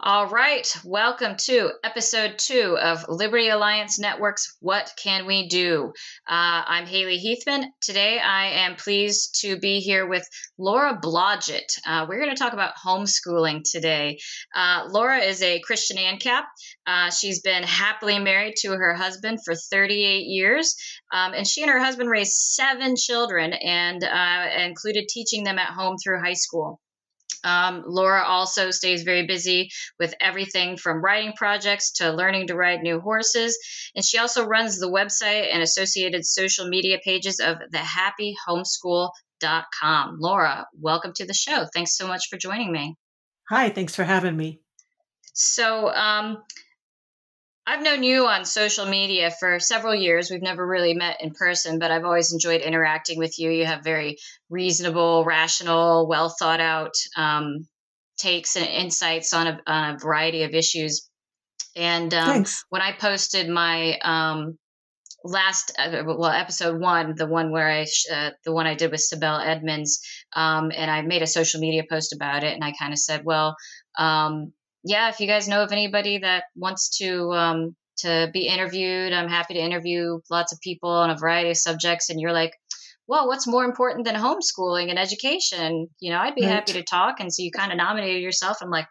All right, welcome to episode two of Liberty Alliance Network's What Can We Do? Uh, I'm Haley Heathman. Today I am pleased to be here with Laura Blodgett. Uh, we're going to talk about homeschooling today. Uh, Laura is a Christian ANCAP. Uh, she's been happily married to her husband for 38 years, um, and she and her husband raised seven children and uh, included teaching them at home through high school. Um, Laura also stays very busy with everything from writing projects to learning to ride new horses. And she also runs the website and associated social media pages of the happy thehappyhomeschool.com. Laura, welcome to the show. Thanks so much for joining me. Hi, thanks for having me. So, um, I've known you on social media for several years. We've never really met in person, but I've always enjoyed interacting with you. You have very reasonable, rational, well thought out um, takes and insights on a, on a, variety of issues. And um, when I posted my um, last, uh, well, episode one, the one where I, uh, the one I did with Sibel Edmonds, um, and I made a social media post about it, and I kind of said, well, um, yeah, if you guys know of anybody that wants to um, to be interviewed, I'm happy to interview lots of people on a variety of subjects. And you're like, well, what's more important than homeschooling and education? You know, I'd be right. happy to talk. And so you kind of nominated yourself. I'm like,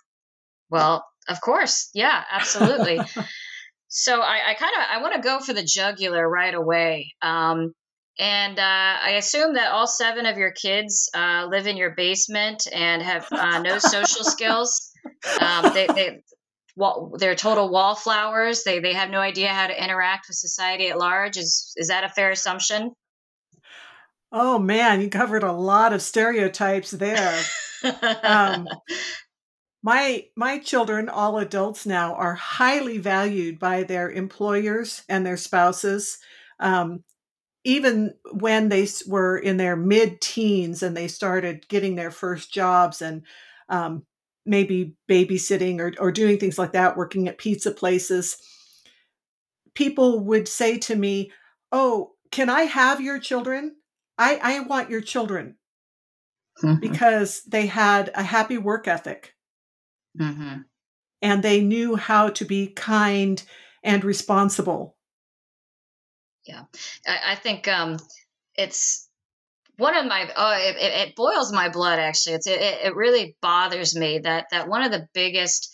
well, of course, yeah, absolutely. so I, I kind of I want to go for the jugular right away. Um, and uh, I assume that all seven of your kids uh, live in your basement and have uh, no social skills. Um, they, they, they're total wallflowers. They, they have no idea how to interact with society at large. Is, is that a fair assumption? Oh man, you covered a lot of stereotypes there. um, my my children, all adults now, are highly valued by their employers and their spouses. Um, even when they were in their mid teens and they started getting their first jobs and um, maybe babysitting or, or doing things like that, working at pizza places, people would say to me, Oh, can I have your children? I, I want your children mm-hmm. because they had a happy work ethic mm-hmm. and they knew how to be kind and responsible. Yeah, I, I think um, it's one of my oh it, it, boils my blood actually. It's it, it really bothers me that that one of the biggest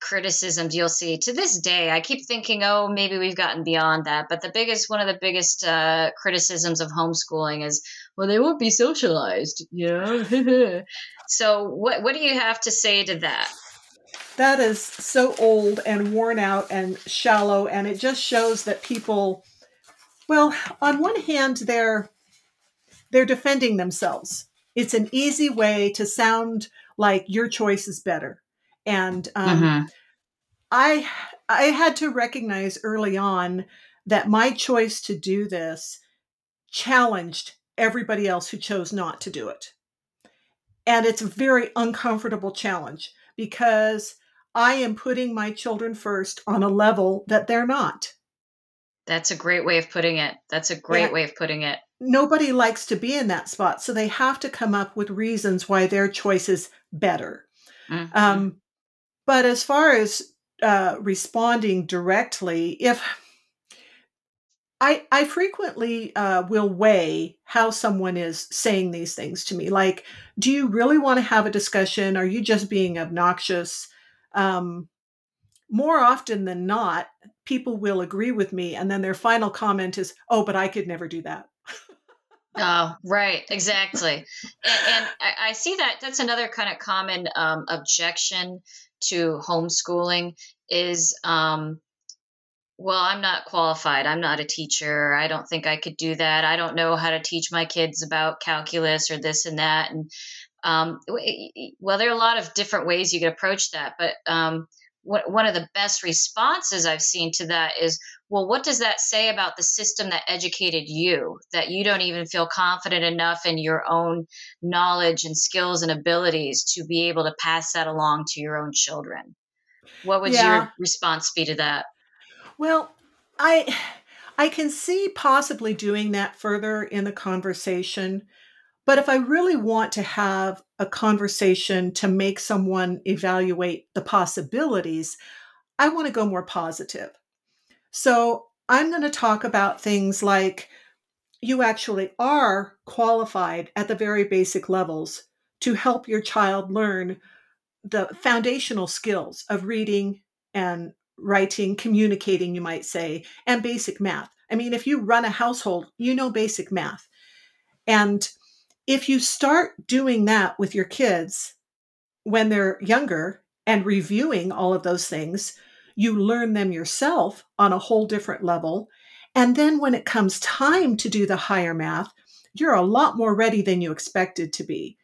criticisms you'll see to this day i keep thinking oh maybe we've gotten beyond that but the biggest one of the biggest uh, criticisms of homeschooling is well they won't be socialized you know? So what what do you have to say to that? That is so old and worn out and shallow and it just shows that people well on one hand they're they're defending themselves. It's an easy way to sound like your choice is better. And um, mm-hmm. I I had to recognize early on that my choice to do this challenged everybody else who chose not to do it. And it's a very uncomfortable challenge because I am putting my children first on a level that they're not. That's a great way of putting it. That's a great yeah. way of putting it nobody likes to be in that spot. So they have to come up with reasons why their choice is better. Mm-hmm. Um, but as far as uh, responding directly, if I, I frequently uh, will weigh how someone is saying these things to me. Like, do you really want to have a discussion? Are you just being obnoxious? Um, more often than not, people will agree with me, and then their final comment is, "Oh, but I could never do that." Oh, right, exactly. And, and I, I, see that that's another kind of common um, objection to homeschooling is, um, well, I'm not qualified. I'm not a teacher. I don't think I could do that. I don't know how to teach my kids about calculus or this and that. And um, well, there are a lot of different ways you could approach that, but um, one of the best responses I've seen to that is, well, what does that say about the system that educated you that you don't even feel confident enough in your own knowledge and skills and abilities to be able to pass that along to your own children? What would yeah. your response be to that? Well, I I can see possibly doing that further in the conversation, but if I really want to have a conversation to make someone evaluate the possibilities, I want to go more positive. So I'm going to talk about things like you actually are qualified at the very basic levels to help your child learn the foundational skills of reading and writing, communicating, you might say, and basic math. I mean, if you run a household, you know basic math. And if you start doing that with your kids when they're younger and reviewing all of those things, you learn them yourself on a whole different level. And then when it comes time to do the higher math, you're a lot more ready than you expected to be.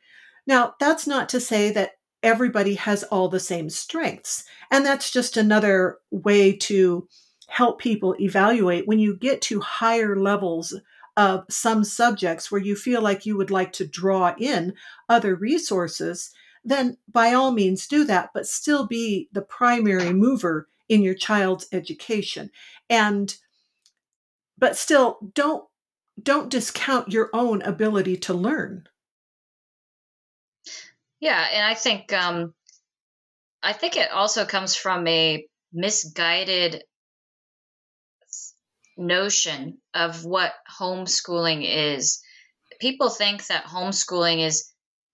Now, that's not to say that everybody has all the same strengths. And that's just another way to help people evaluate when you get to higher levels of some subjects where you feel like you would like to draw in other resources, then by all means do that, but still be the primary mover in your child's education. And but still don't don't discount your own ability to learn. Yeah, and I think um, I think it also comes from a misguided notion of what homeschooling is. People think that homeschooling is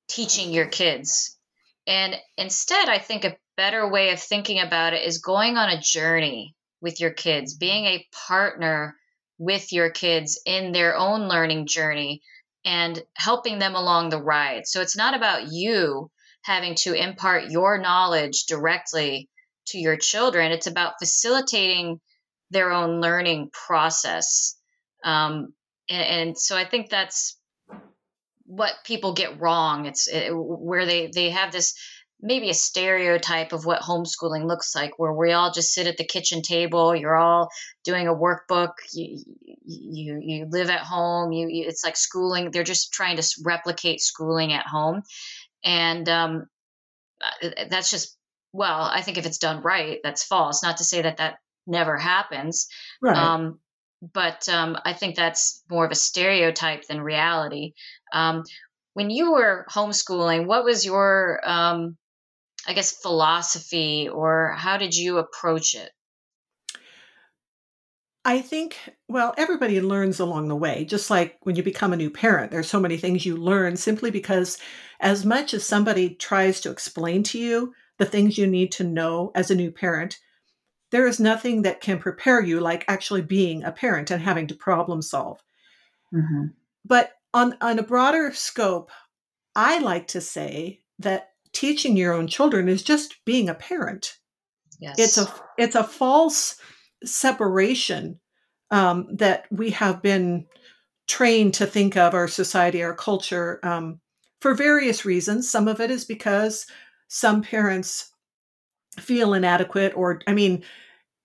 teaching your kids. And instead, I think a better way of thinking about it is going on a journey with your kids, being a partner with your kids in their own learning journey and helping them along the ride. So it's not about you having to impart your knowledge directly to your children, it's about facilitating their own learning process. Um, and, and, so I think that's what people get wrong. It's it, where they, they have this maybe a stereotype of what homeschooling looks like where we all just sit at the kitchen table you're all doing a workbook you you, you live at home you, you it's like schooling they're just trying to replicate schooling at home and um, uh, that's just well i think if it's done right that's false not to say that that never happens right. um, but um, i think that's more of a stereotype than reality um, when you were homeschooling what was your um, I guess, philosophy, or how did you approach it? I think, well, everybody learns along the way, just like when you become a new parent. There's so many things you learn simply because, as much as somebody tries to explain to you the things you need to know as a new parent, there is nothing that can prepare you like actually being a parent and having to problem solve. Mm-hmm. But on, on a broader scope, I like to say that teaching your own children is just being a parent. Yes. It's a it's a false separation um, that we have been trained to think of our society, our culture, um, for various reasons. Some of it is because some parents feel inadequate, or I mean,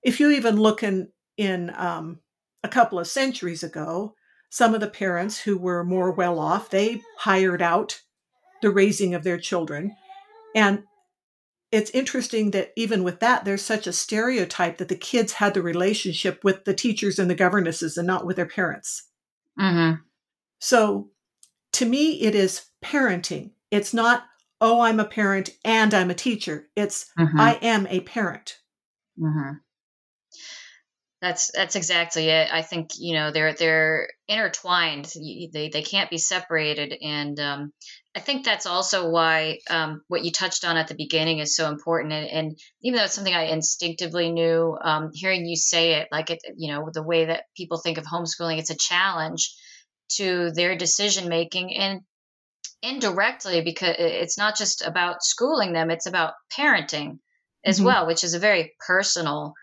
if you even look in in um, a couple of centuries ago, some of the parents who were more well off, they hired out the raising of their children and it's interesting that even with that, there's such a stereotype that the kids had the relationship with the teachers and the governesses and not with their parents. Mm-hmm. So to me, it is parenting. It's not, oh, I'm a parent and I'm a teacher. It's, mm-hmm. I am a parent. Mm-hmm. That's that's exactly it. I think you know they're they're intertwined. They they can't be separated, and um, I think that's also why um, what you touched on at the beginning is so important. And, and even though it's something I instinctively knew, um, hearing you say it, like it, you know, the way that people think of homeschooling, it's a challenge to their decision making, and indirectly because it's not just about schooling them; it's about parenting as mm-hmm. well, which is a very personal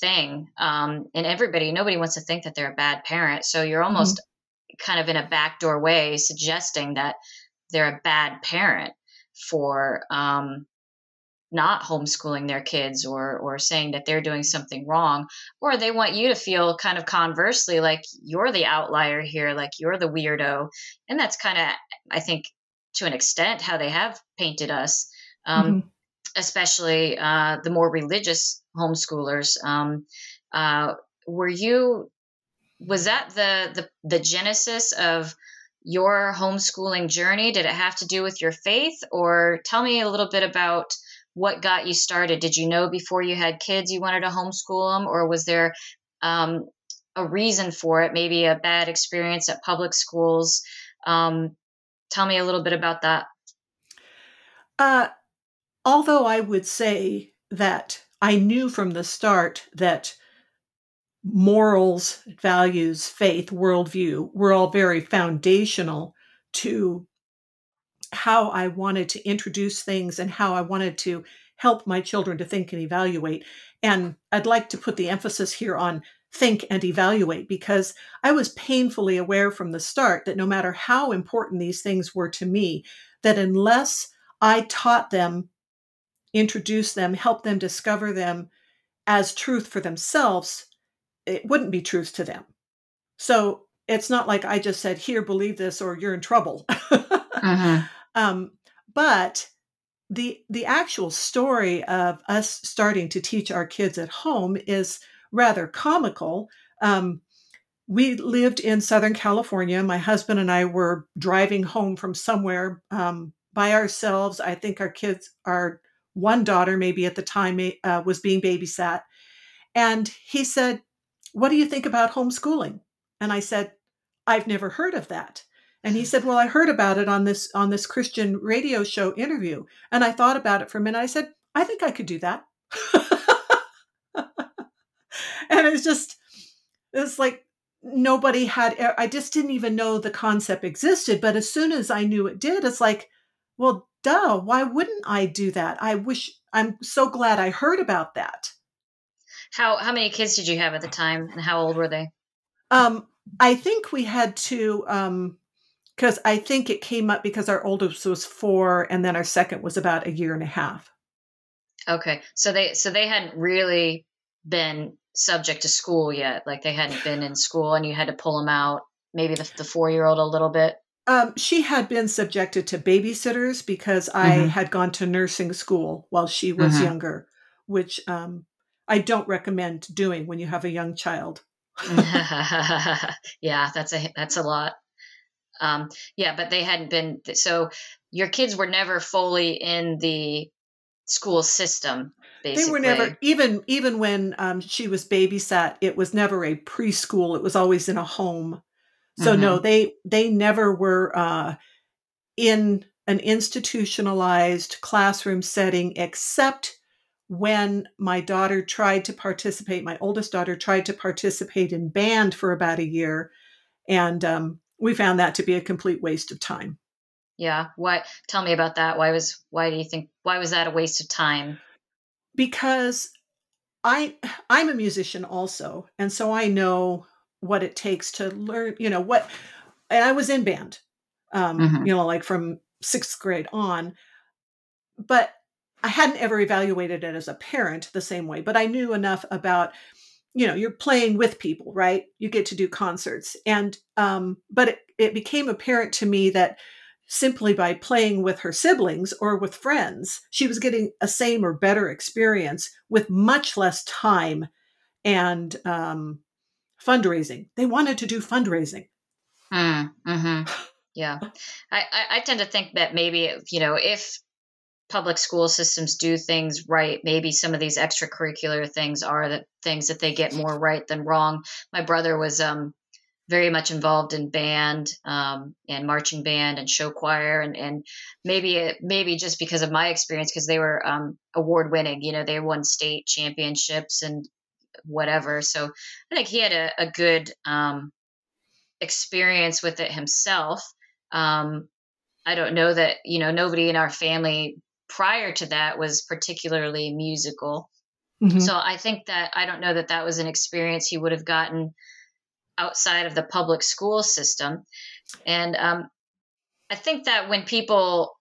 thing. Um, and everybody, nobody wants to think that they're a bad parent. So you're mm-hmm. almost mm-hmm. kind of in a backdoor way suggesting that they're a bad parent for um, not homeschooling their kids or or saying that they're doing something wrong or they want you to feel kind of conversely like you're the outlier here like you're the weirdo and that's kind of i think to an extent how they have painted us um, mm-hmm. especially uh, the more religious homeschoolers. Um, uh, were you? Was that the, the the genesis of your homeschooling journey? Did it have to do with your faith? Or tell me a little bit about what got you started. Did you know before you had kids you wanted to homeschool them? Or was there um, a reason for it, maybe a bad experience at public schools? Um, tell me a little bit about that. Uh, although I would say that I knew from the start that morals, values, faith, worldview were all very foundational to how I wanted to introduce things and how I wanted to help my children to think and evaluate. And I'd like to put the emphasis here on think and evaluate because I was painfully aware from the start that no matter how important these things were to me, that unless I taught them, introduced them, helped them discover them as truth for themselves, it wouldn't be truth to them. So it's not like I just said, here, believe this or you're in trouble. uh-huh. um, but the the actual story of us starting to teach our kids at home is rather comical. Um, we lived in Southern California. My husband and I were driving home from somewhere um, by ourselves. I think our kids, our one daughter, maybe at the time, uh, was being babysat. And he said, What do you think about homeschooling? And I said, I've never heard of that. And he said, "Well, I heard about it on this on this Christian radio show interview." And I thought about it for a minute. I said, "I think I could do that." and it's just it's like nobody had I just didn't even know the concept existed, but as soon as I knew it did, it's like, "Well, duh, why wouldn't I do that? I wish I'm so glad I heard about that." How how many kids did you have at the time and how old were they? Um I think we had to um because I think it came up because our oldest was four, and then our second was about a year and a half. Okay, so they so they hadn't really been subject to school yet. Like they hadn't been in school, and you had to pull them out. Maybe the, the four year old a little bit. Um, she had been subjected to babysitters because I mm-hmm. had gone to nursing school while she was mm-hmm. younger, which um, I don't recommend doing when you have a young child. yeah, that's a that's a lot. Um, yeah, but they hadn't been. So your kids were never fully in the school system. Basically. They were never even even when um, she was babysat. It was never a preschool. It was always in a home. So mm-hmm. no, they they never were uh, in an institutionalized classroom setting, except when my daughter tried to participate. My oldest daughter tried to participate in band for about a year, and um, we found that to be a complete waste of time. Yeah. Why? Tell me about that. Why was? Why do you think? Why was that a waste of time? Because I I'm a musician also, and so I know what it takes to learn. You know what? And I was in band. Um, mm-hmm. You know, like from sixth grade on, but I hadn't ever evaluated it as a parent the same way. But I knew enough about you know you're playing with people right? You get to do concerts. And um but it, it became apparent to me that simply by playing with her siblings or with friends she was getting a same or better experience with much less time and um fundraising. They wanted to do fundraising. Mm, hmm yeah. I, I tend to think that maybe you know if public school systems do things right, maybe some of these extracurricular things are the things that they get more right than wrong. My brother was um, very much involved in band um, and marching band and show choir, and and maybe maybe just because of my experience, because they were um, award winning. You know, they won state championships and whatever. So I think he had a, a good um, experience with it himself. Um, I don't know that you know nobody in our family prior to that was particularly musical. Mm-hmm. So I think that I don't know that that was an experience he would have gotten outside of the public school system. And um, I think that when people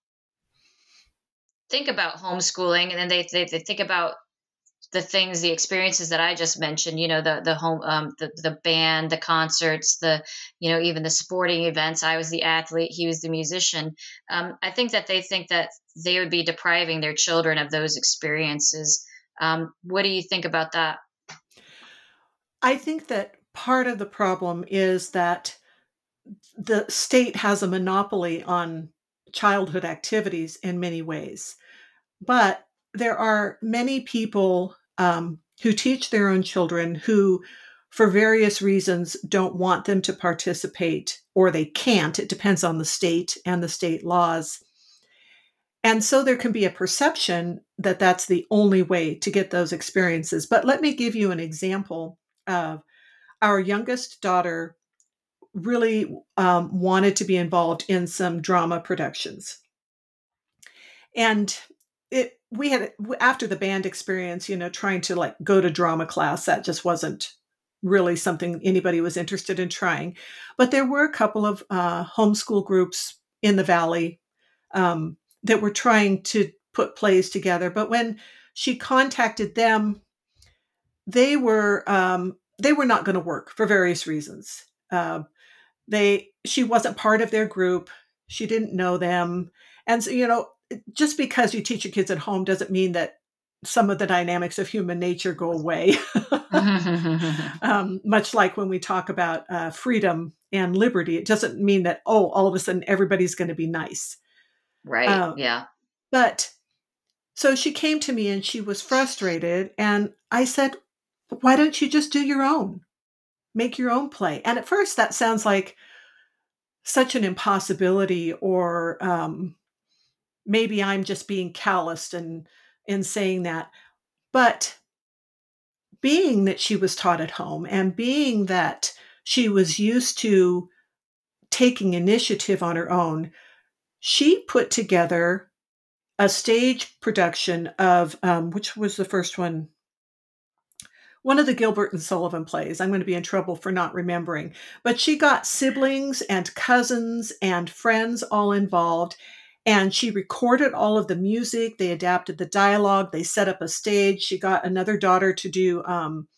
think about homeschooling and then they, they, they think about the things the experiences that i just mentioned you know the the home um, the, the band the concerts the you know even the sporting events i was the athlete he was the musician um, i think that they think that they would be depriving their children of those experiences um, what do you think about that i think that part of the problem is that the state has a monopoly on childhood activities in many ways. But there are many people um, who teach their own children who, for various reasons, don't want them to participate or they can't. It depends on the state and the state laws. And so there can be a perception that that's the only way to get those experiences. But let me give you an example of our youngest daughter really um, wanted to be involved in some drama productions. And it we had after the band experience, you know, trying to like go to drama class, that just wasn't really something anybody was interested in trying. But there were a couple of uh, homeschool groups in the valley um, that were trying to put plays together. But when she contacted them, they were um, they were not going to work for various reasons. Uh, they she wasn't part of their group. She didn't know them, and so you know, just because you teach your kids at home doesn't mean that some of the dynamics of human nature go away. um, much like when we talk about uh, freedom and liberty, it doesn't mean that oh, all of a sudden everybody's going to be nice. Right. Um, yeah. But so she came to me and she was frustrated, and I said, "Why don't you just do your own? Make your own play." And at first, that sounds like such an impossibility, or um, maybe I'm just being calloused and in saying that. But being that she was taught at home and being that she was used to taking initiative on her own, she put together a stage production of um, which was the first one one of the Gilbert and Sullivan plays. I'm going to be in trouble for not remembering. But she got siblings and cousins and friends all involved. And she recorded all of the music. They adapted the dialogue. They set up a stage. She got another daughter to do um,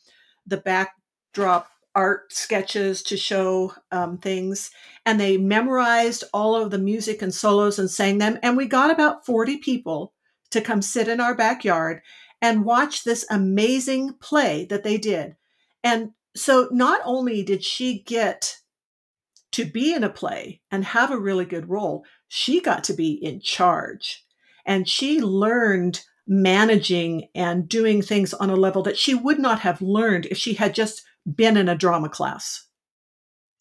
the backdrop art sketches to show um, things. And they memorized all of the music and solos and sang them. And we got about 40 people to come sit in our backyard and watch this amazing play that they did. And so not only did she get to be in a play and have a really good role, she got to be in charge. And she learned managing and doing things on a level that she would not have learned if she had just been in a drama class.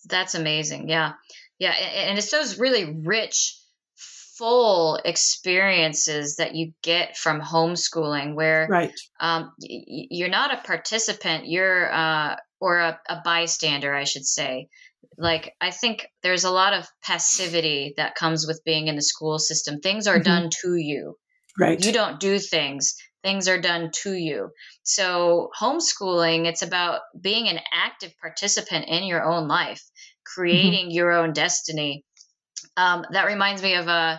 That's amazing. Yeah. Yeah. And it's those really rich full experiences that you get from homeschooling where right. um, you're not a participant you're uh, or a, a, bystander i should say like i think there's a lot of passivity that comes with being in the school system things are mm-hmm. done to you right you don't do things things are done to you so homeschooling it's about being an active participant in your own life mm-hmm. creating mm-hmm. your own destiny um, that reminds me of uh,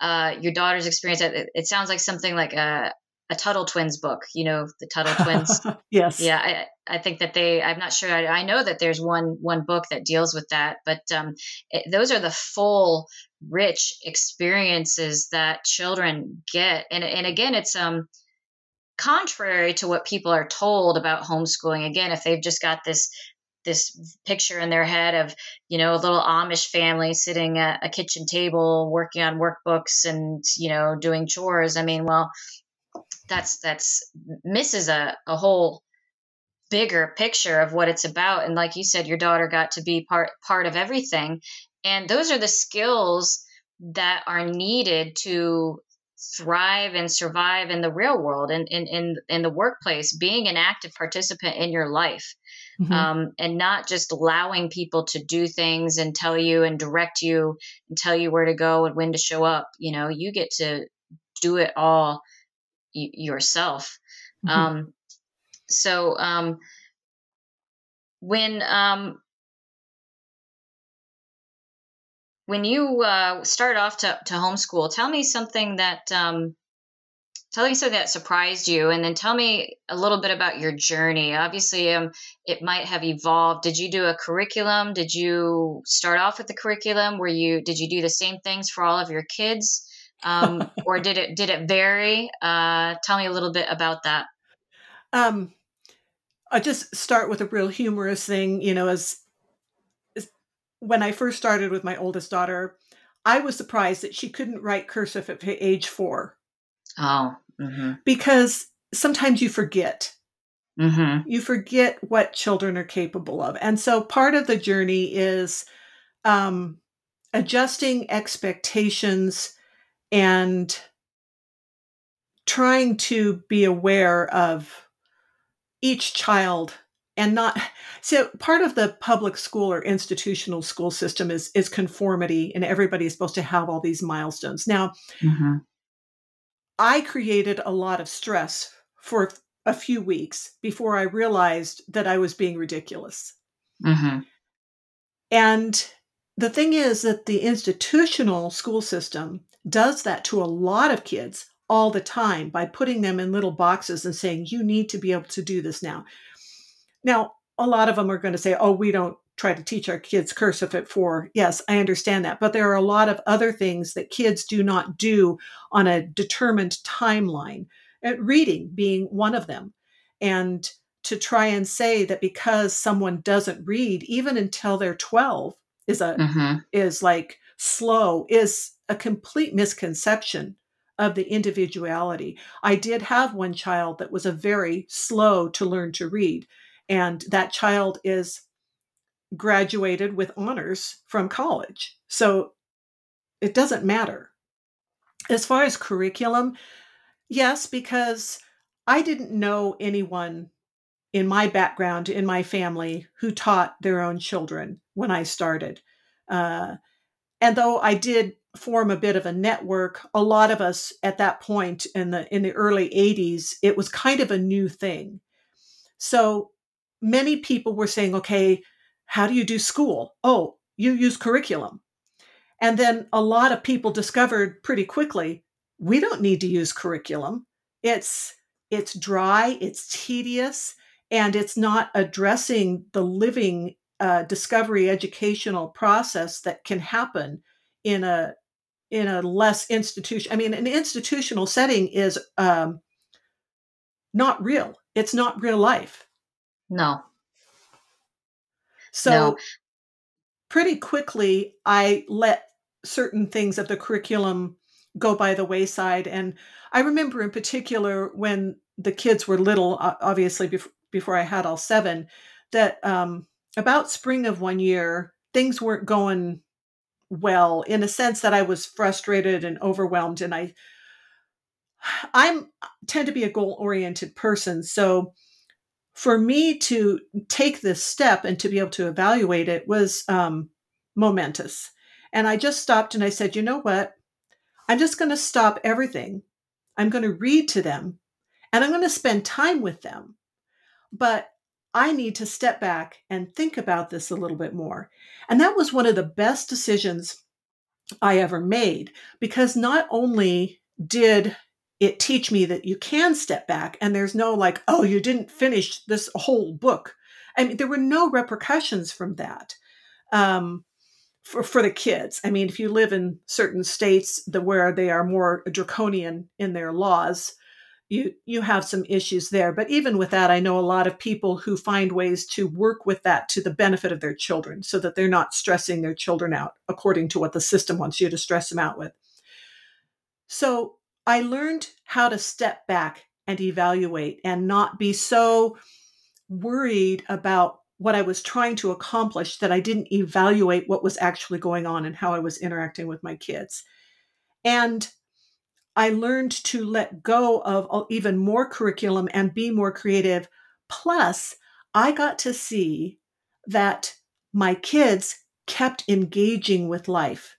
uh, your daughter's experience. It, it, sounds like something like a, a Tuttle Twins book. You know, the Tuttle Twins. yes. Yeah, I, I, think that they. I'm not sure. I, I, know that there's one one book that deals with that, but um, it, those are the full, rich experiences that children get, and and again, it's um contrary to what people are told about homeschooling again if they've just got this this picture in their head of you know a little amish family sitting at a kitchen table working on workbooks and you know doing chores i mean well that's that's misses a, a whole bigger picture of what it's about. And like you said your daughter got to be part part of everything. And those are the skills that are needed to thrive and survive in the real world and in, in, in the workplace being an active participant in your life mm-hmm. um, and not just allowing people to do things and tell you and direct you and tell you where to go and when to show up. You know, you get to do it all y- yourself. Mm-hmm. Um, so um, when um, when you uh, started off to, to homeschool, tell me something that um, tell me something that surprised you and then tell me a little bit about your journey. Obviously um, it might have evolved. Did you do a curriculum? Did you start off with the curriculum? Were you did you do the same things for all of your kids? Um, or did it did it vary? Uh, tell me a little bit about that. Um, i just start with a real humorous thing you know as when I first started with my oldest daughter, I was surprised that she couldn't write cursive at age four. Oh, mm-hmm. because sometimes you forget. Mm-hmm. You forget what children are capable of. And so part of the journey is um, adjusting expectations and trying to be aware of each child and not so part of the public school or institutional school system is is conformity and everybody is supposed to have all these milestones now mm-hmm. i created a lot of stress for a few weeks before i realized that i was being ridiculous mm-hmm. and the thing is that the institutional school system does that to a lot of kids all the time by putting them in little boxes and saying you need to be able to do this now now, a lot of them are going to say, oh, we don't try to teach our kids cursive at four. Yes, I understand that. But there are a lot of other things that kids do not do on a determined timeline, uh, reading being one of them. And to try and say that because someone doesn't read even until they're 12 is a mm-hmm. is like slow is a complete misconception of the individuality. I did have one child that was a very slow to learn to read and that child is graduated with honors from college. So it doesn't matter. As far as curriculum, yes, because I didn't know anyone in my background, in my family, who taught their own children when I started. Uh, and though I did form a bit of a network, a lot of us at that point in the in the early 80s, it was kind of a new thing. So many people were saying, okay, how do you do school? Oh, you use curriculum. And then a lot of people discovered pretty quickly, we don't need to use curriculum. It's it's dry, it's tedious, and it's not addressing the living uh, discovery educational process that can happen in a in a less institution. I mean, an institutional setting is um, not real. It's not real life. No. So no. pretty quickly, I let certain things of the curriculum go by the wayside. And I remember in particular when the kids were little, obviously before, before I had all seven, that um, about spring of one year, things weren't going well in a sense that I was frustrated and overwhelmed. And I, I'm tend to be a goal oriented person. So for me to take this step and to be able to evaluate it was um, momentous. And I just stopped and I said, you know what? I'm just going to stop everything. I'm going to read to them and I'm going to spend time with them. But I need to step back and think about this a little bit more. And that was one of the best decisions I ever made because not only did it teach me that you can step back and there's no like, oh, you didn't finish this whole book. I mean, there were no repercussions from that um, for, for the kids. I mean, if you live in certain states that where they are more draconian in their laws, you you have some issues there. But even with that, I know a lot of people who find ways to work with that to the benefit of their children so that they're not stressing their children out according to what the system wants you to stress them out with. So I learned how to step back and evaluate and not be so worried about what I was trying to accomplish that I didn't evaluate what was actually going on and how I was interacting with my kids. And I learned to let go of even more curriculum and be more creative. Plus, I got to see that my kids kept engaging with life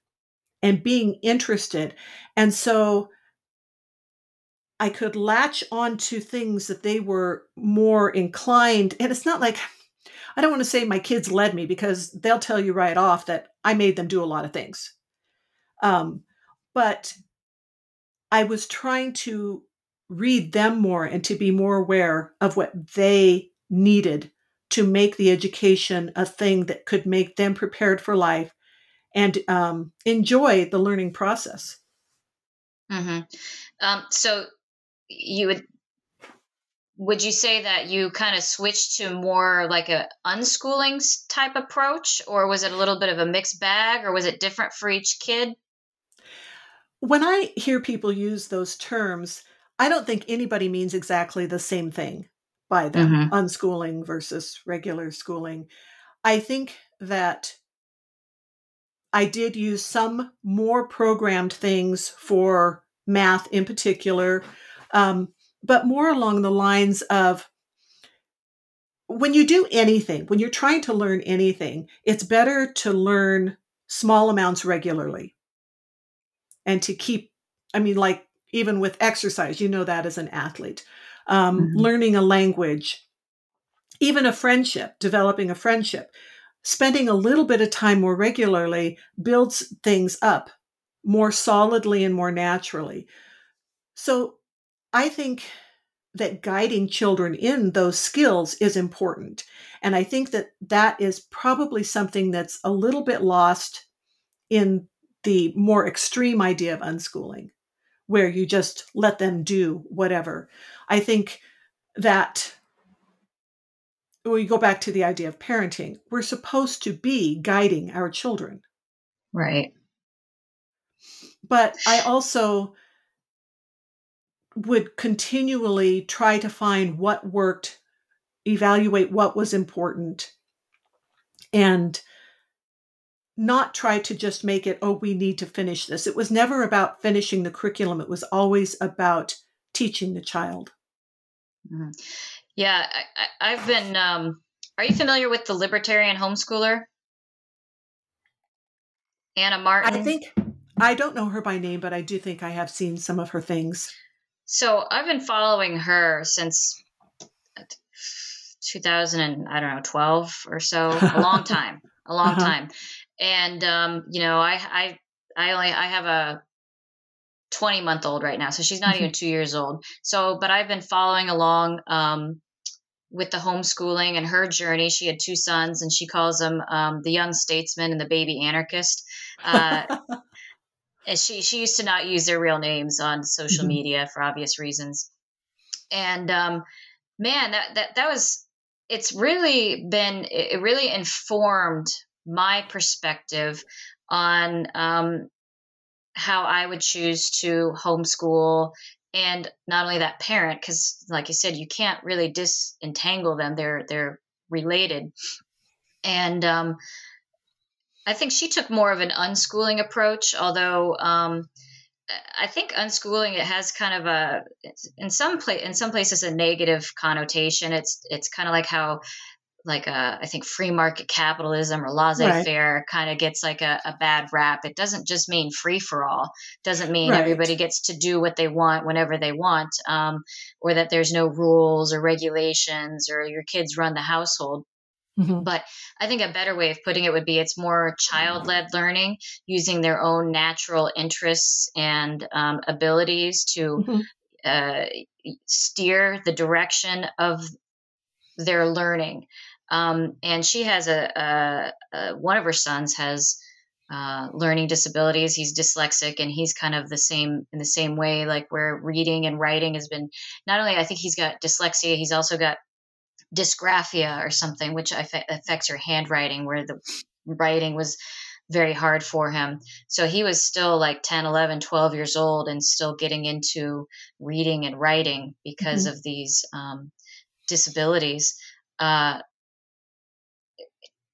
and being interested. And so I could latch onto things that they were more inclined. And it's not like I don't want to say my kids led me because they'll tell you right off that I made them do a lot of things. Um, but I was trying to read them more and to be more aware of what they needed to make the education a thing that could make them prepared for life and um, enjoy the learning process. Mm-hmm. Um, so you would would you say that you kind of switched to more like a unschooling type approach? Or was it a little bit of a mixed bag? Or was it different for each kid? When i hear people use those terms i don't think anybody means exactly the same thing by them. Mm-hmm. unschooling versus regular schooling. I think that i did use some more programmed things for math in particular um, but more along the lines of when you do anything, when you're trying to learn anything, it's better to learn small amounts regularly and to keep, I mean, like even with exercise, you know that as an athlete, um, mm-hmm. learning a language, even a friendship, developing a friendship, spending a little bit of time more regularly builds things up more solidly and more naturally. So I think that guiding children in those skills is important. And I think that that is probably something that's a little bit lost in the more extreme idea of unschooling, where you just let them do whatever. I think that when you go back to the idea of parenting, we're supposed to be guiding our children. Right. But I also would continually try to find what worked, evaluate what was important, and not try to just make it, oh, we need to finish this. It was never about finishing the curriculum, it was always about teaching the child. Mm-hmm. Yeah, I, have been. Um, are you familiar with the libertarian homeschooler? Anna Martin? I think, I don't know her by name, but I do think I have seen some of her things. So I've been following her since 2000 and I don't know 12 or so, a long time, a long uh-huh. time. And um, you know, I I I only I have a 20 month old right now, so she's not mm-hmm. even two years old. So, but I've been following along um, with the homeschooling and her journey. She had two sons, and she calls them um, the young statesman and the baby anarchist. Uh, she she used to not use their real names on social mm-hmm. media for obvious reasons. And um, man, that that that was it's really been it really informed my perspective on um, how I would choose to homeschool and not only that parent because like you said you can't really disentangle them they're they're related and um, I think she took more of an unschooling approach, although um, I think unschooling it has kind of a in some place in some places a negative connotation. It's it's kind of like how like a, uh, I think free market capitalism or laissez-faire right. kind of gets like a, a, bad rap. It doesn't just mean free for all. Doesn't mean right. everybody gets to do what they want whenever they want, um, or that there's no rules or regulations or your kids run the household. Mm-hmm. But I think a better way of putting it would be it's more child led learning using their own natural interests and um, abilities to mm-hmm. uh, steer the direction of their learning. Um, and she has a, a, a, one of her sons has uh, learning disabilities. He's dyslexic, and he's kind of the same in the same way, like where reading and writing has been. Not only I think he's got dyslexia, he's also got dysgraphia or something, which affects your handwriting, where the writing was very hard for him. So he was still like 10, 11, 12 years old and still getting into reading and writing because mm-hmm. of these um, disabilities. Uh,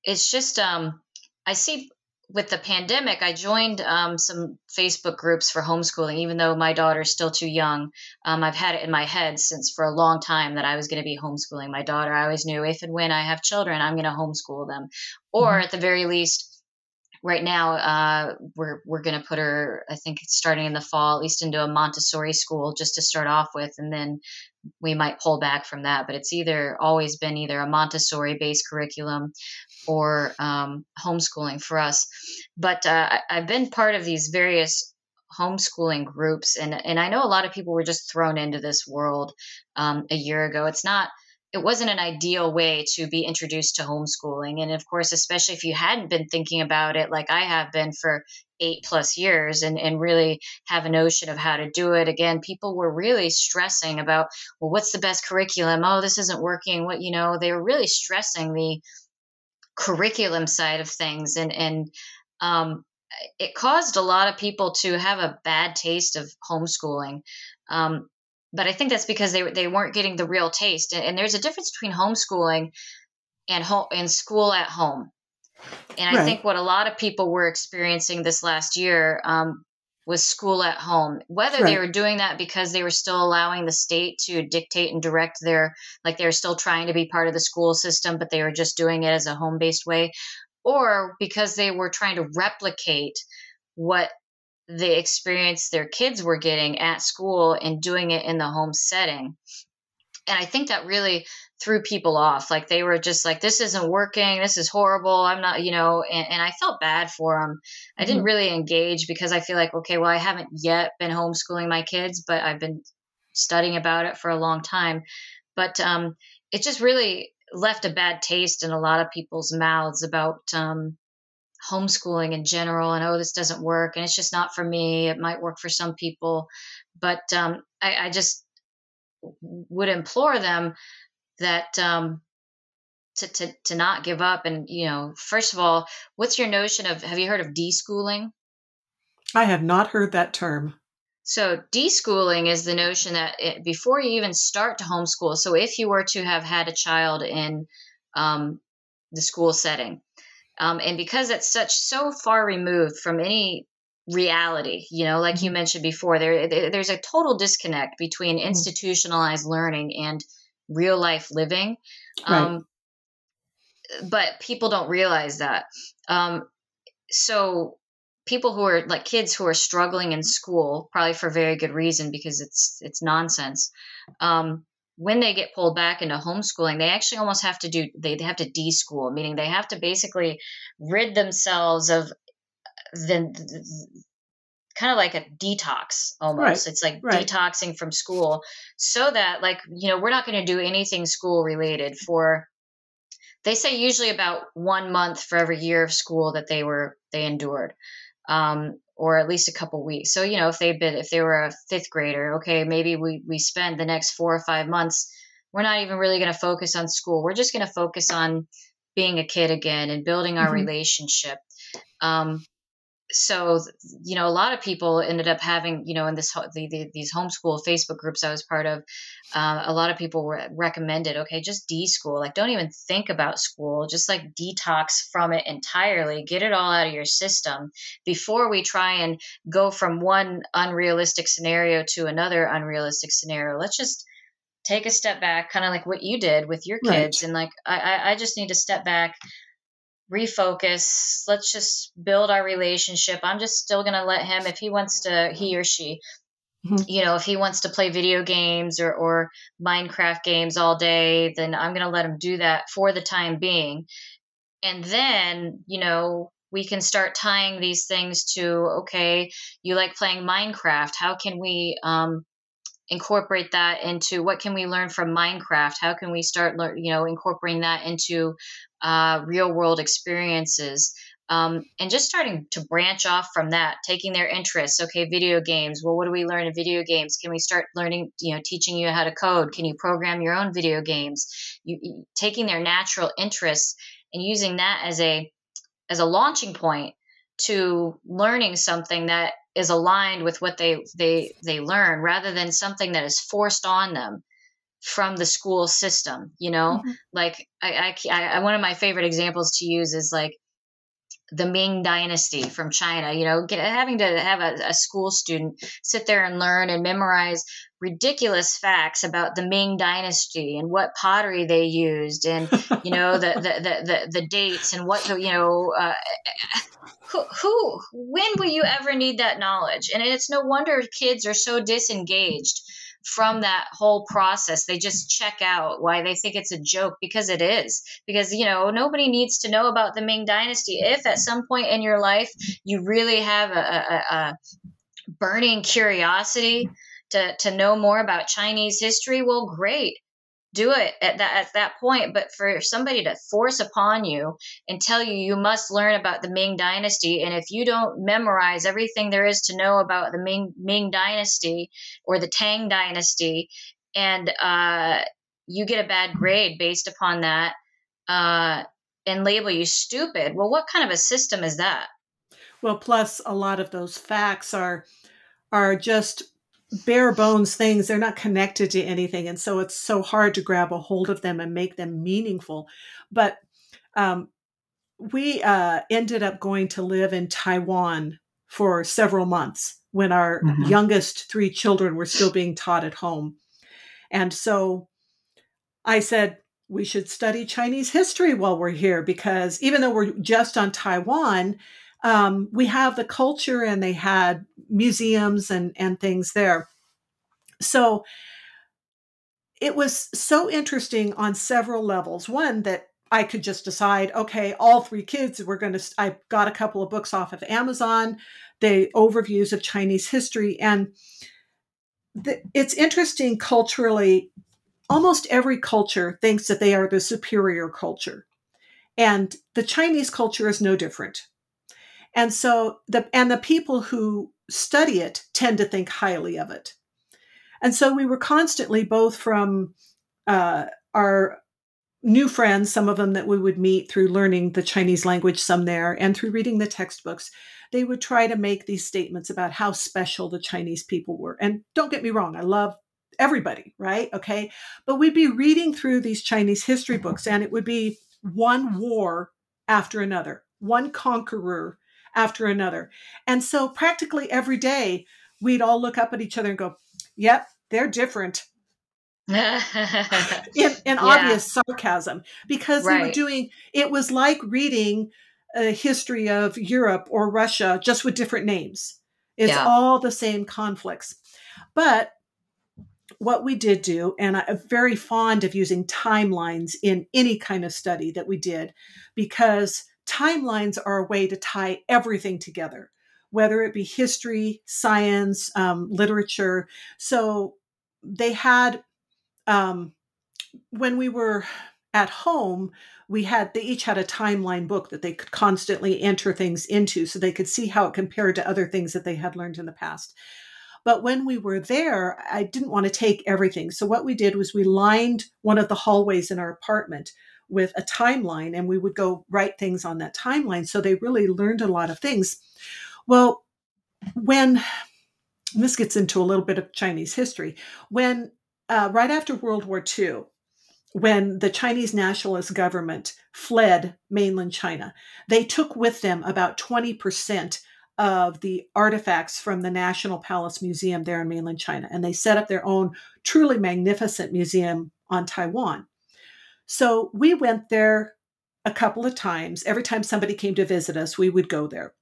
it's just, um, I see with the pandemic, I joined um, some Facebook groups for homeschooling, even though my daughter's still too young. Um, I've had it in my head since for a long time that I was going to be homeschooling my daughter. I always knew if and when I have children, I'm going to homeschool them, or mm-hmm. at the very least, right now uh, we're we're going to put her. I think starting in the fall, at least into a Montessori school, just to start off with, and then we might pull back from that. But it's either always been either a Montessori based curriculum or um, homeschooling for us. But uh, I've been part of these various homeschooling groups, and and I know a lot of people were just thrown into this world um, a year ago. It's not it wasn't an ideal way to be introduced to homeschooling. And of course, especially if you hadn't been thinking about it like I have been for eight plus years and, and really have a notion of how to do it. Again, people were really stressing about, well, what's the best curriculum? Oh, this isn't working. What, you know, they were really stressing the curriculum side of things. And, and, um, it caused a lot of people to have a bad taste of homeschooling. Um, but I think that's because they they weren't getting the real taste. And, and there's a difference between homeschooling and home and school at home. And I think what a lot of people were experiencing this last year um, was school at home. Whether right. they were doing that because they were still allowing the state to dictate and direct their, like they were still trying to be part of the school system, but they were just doing it as a home based way, or because they were trying to replicate what the experience their kids were getting at school and doing it in the home setting. And I think that really threw people off. Like they were just like, this isn't working. This is horrible. I'm not, you know, and, and I felt bad for them. I didn't mm-hmm. really engage because I feel like, okay, well, I haven't yet been homeschooling my kids, but I've been studying about it for a long time. But um, it just really left a bad taste in a lot of people's mouths about um, homeschooling in general and oh this doesn't work and it's just not for me it might work for some people but um, I, I, just would implore them that um, to, to, to not give up. And you know first of all what's your notion of have you heard of deschooling? I have not heard that term. So deschooling is the notion that it, before you even start to homeschool so if you were to have had a child in um, the school setting um, and because it's such so far removed from any reality you know like you mm-hmm. mentioned before there, there's a total disconnect between mm-hmm. institutionalized learning and real life living um, right. but people don't realize that um, so people who are like kids who are struggling in school probably for very good reason because it's it's nonsense um, when they get pulled back into homeschooling, they actually almost have to do they, they have to deschool, meaning they have to basically rid themselves of the, the kind of like a detox almost. Right. It's like right. detoxing from school so that like, you know, we're not going to do anything school related for they say usually about one month for every year of school that they were they endured. Um, or at least a couple weeks. So, you know, if they've been, if they were a fifth grader, okay, maybe we, we spend the next four or five months, we're not even really going to focus on school. We're just going to focus on being a kid again and building our mm-hmm. relationship. Um, so you know a lot of people ended up having you know in this the, the, these homeschool facebook groups i was part of uh, a lot of people were recommended okay just de-school like don't even think about school just like detox from it entirely get it all out of your system before we try and go from one unrealistic scenario to another unrealistic scenario let's just take a step back kind of like what you did with your kids right. and like I, I just need to step back refocus. Let's just build our relationship. I'm just still going to let him if he wants to he or she. Mm-hmm. you know if he wants to play video games or, or minecraft games all day then i'm going to let him do that for the time being. And then you know we can start tying these things to okay you like playing minecraft. How can we um, incorporate that into what can we learn from minecraft? How can we start you know incorporating that into uh, real world experiences um, and just starting to branch off from that taking their interests. Okay video games. Well what do we learn in video games? Can we start learning you know teaching you how to code? Can you program your own video games? You, you taking their natural interests and using that as a as a launching point to learning something that is aligned with what they they they learn rather than something that is forced on them from the school system you know mm-hmm. like I, I, I one of my favorite examples to use is like the Ming Dynasty from China. You know, get, having to have a, a, school student sit there and learn and memorize ridiculous facts about the Ming Dynasty and what pottery they used, and you know the the the, the, the dates and what the you know. Uh, who, who when will you ever need that knowledge and it's no wonder kids are so disengaged from that whole process. They just check out why they think it's a joke because it is. Because, you know, nobody needs to know about the Ming Dynasty. If at some point in your life you really have a, a, a burning curiosity to, to know more about Chinese history, well, great. Do it at that at that point but for somebody to force upon you and tell you you must learn about the Ming dynasty and if you don't memorize everything there is to know about the Ming Ming dynasty or the Tang dynasty and uh, you get a bad grade based upon that uh, and label you stupid well what kind of a system is that? Well plus a lot of those facts are are just bare bones things they're not connected to anything and so it's so hard to grab a hold of them and make them meaningful but um, we uh, ended up going to live in taiwan for several months when our mm-hmm. youngest three children were still being taught at home and so i said we should study chinese history while we're here because even though we're just on taiwan um, we have the culture and they had museums and, and things there. So it was so interesting on several levels. One, that I could just decide, okay, all three kids, we're going to, I got a couple of books off of Amazon, the overviews of Chinese history. And the, it's interesting culturally, almost every culture thinks that they are the superior culture. And the Chinese culture is no different. And so the and the people who study it tend to think highly of it. And so we were constantly both from uh, our new friends, some of them that we would meet through learning the Chinese language, some there, and through reading the textbooks, they would try to make these statements about how special the Chinese people were. And don't get me wrong, I love everybody, right? Okay. But we'd be reading through these Chinese history books, and it would be one war after another, one conqueror after another. And so practically every day, we'd all look up at each other and go, Yep, they're different. in, in yeah. obvious sarcasm because right. they were doing it was like reading a history of Europe or Russia just with different names. It's yeah. all the same conflicts. But what we did do, and I'm very fond of using timelines in any kind of study that we did, because timelines are a way to tie everything together, whether it be history, science, um, literature. So they had, um, when we were at home, we had they each had a timeline book that they could constantly enter things into so they could see how it compared to other things that they had learned in the past. But when we were there, I didn't want to take everything. So what we did was we lined one of the hallways in our apartment with a timeline and we would go write things on that timeline. So they really learned a lot of things. Well, when this gets into a little bit of Chinese history, when uh, right after World War II, when the Chinese nationalist government fled mainland China, they took with them about 20% of the artifacts from the National Palace Museum there in mainland China. And they set up their own truly magnificent museum on Taiwan. So we went there a couple of times. Every time somebody came to visit us, we would go there.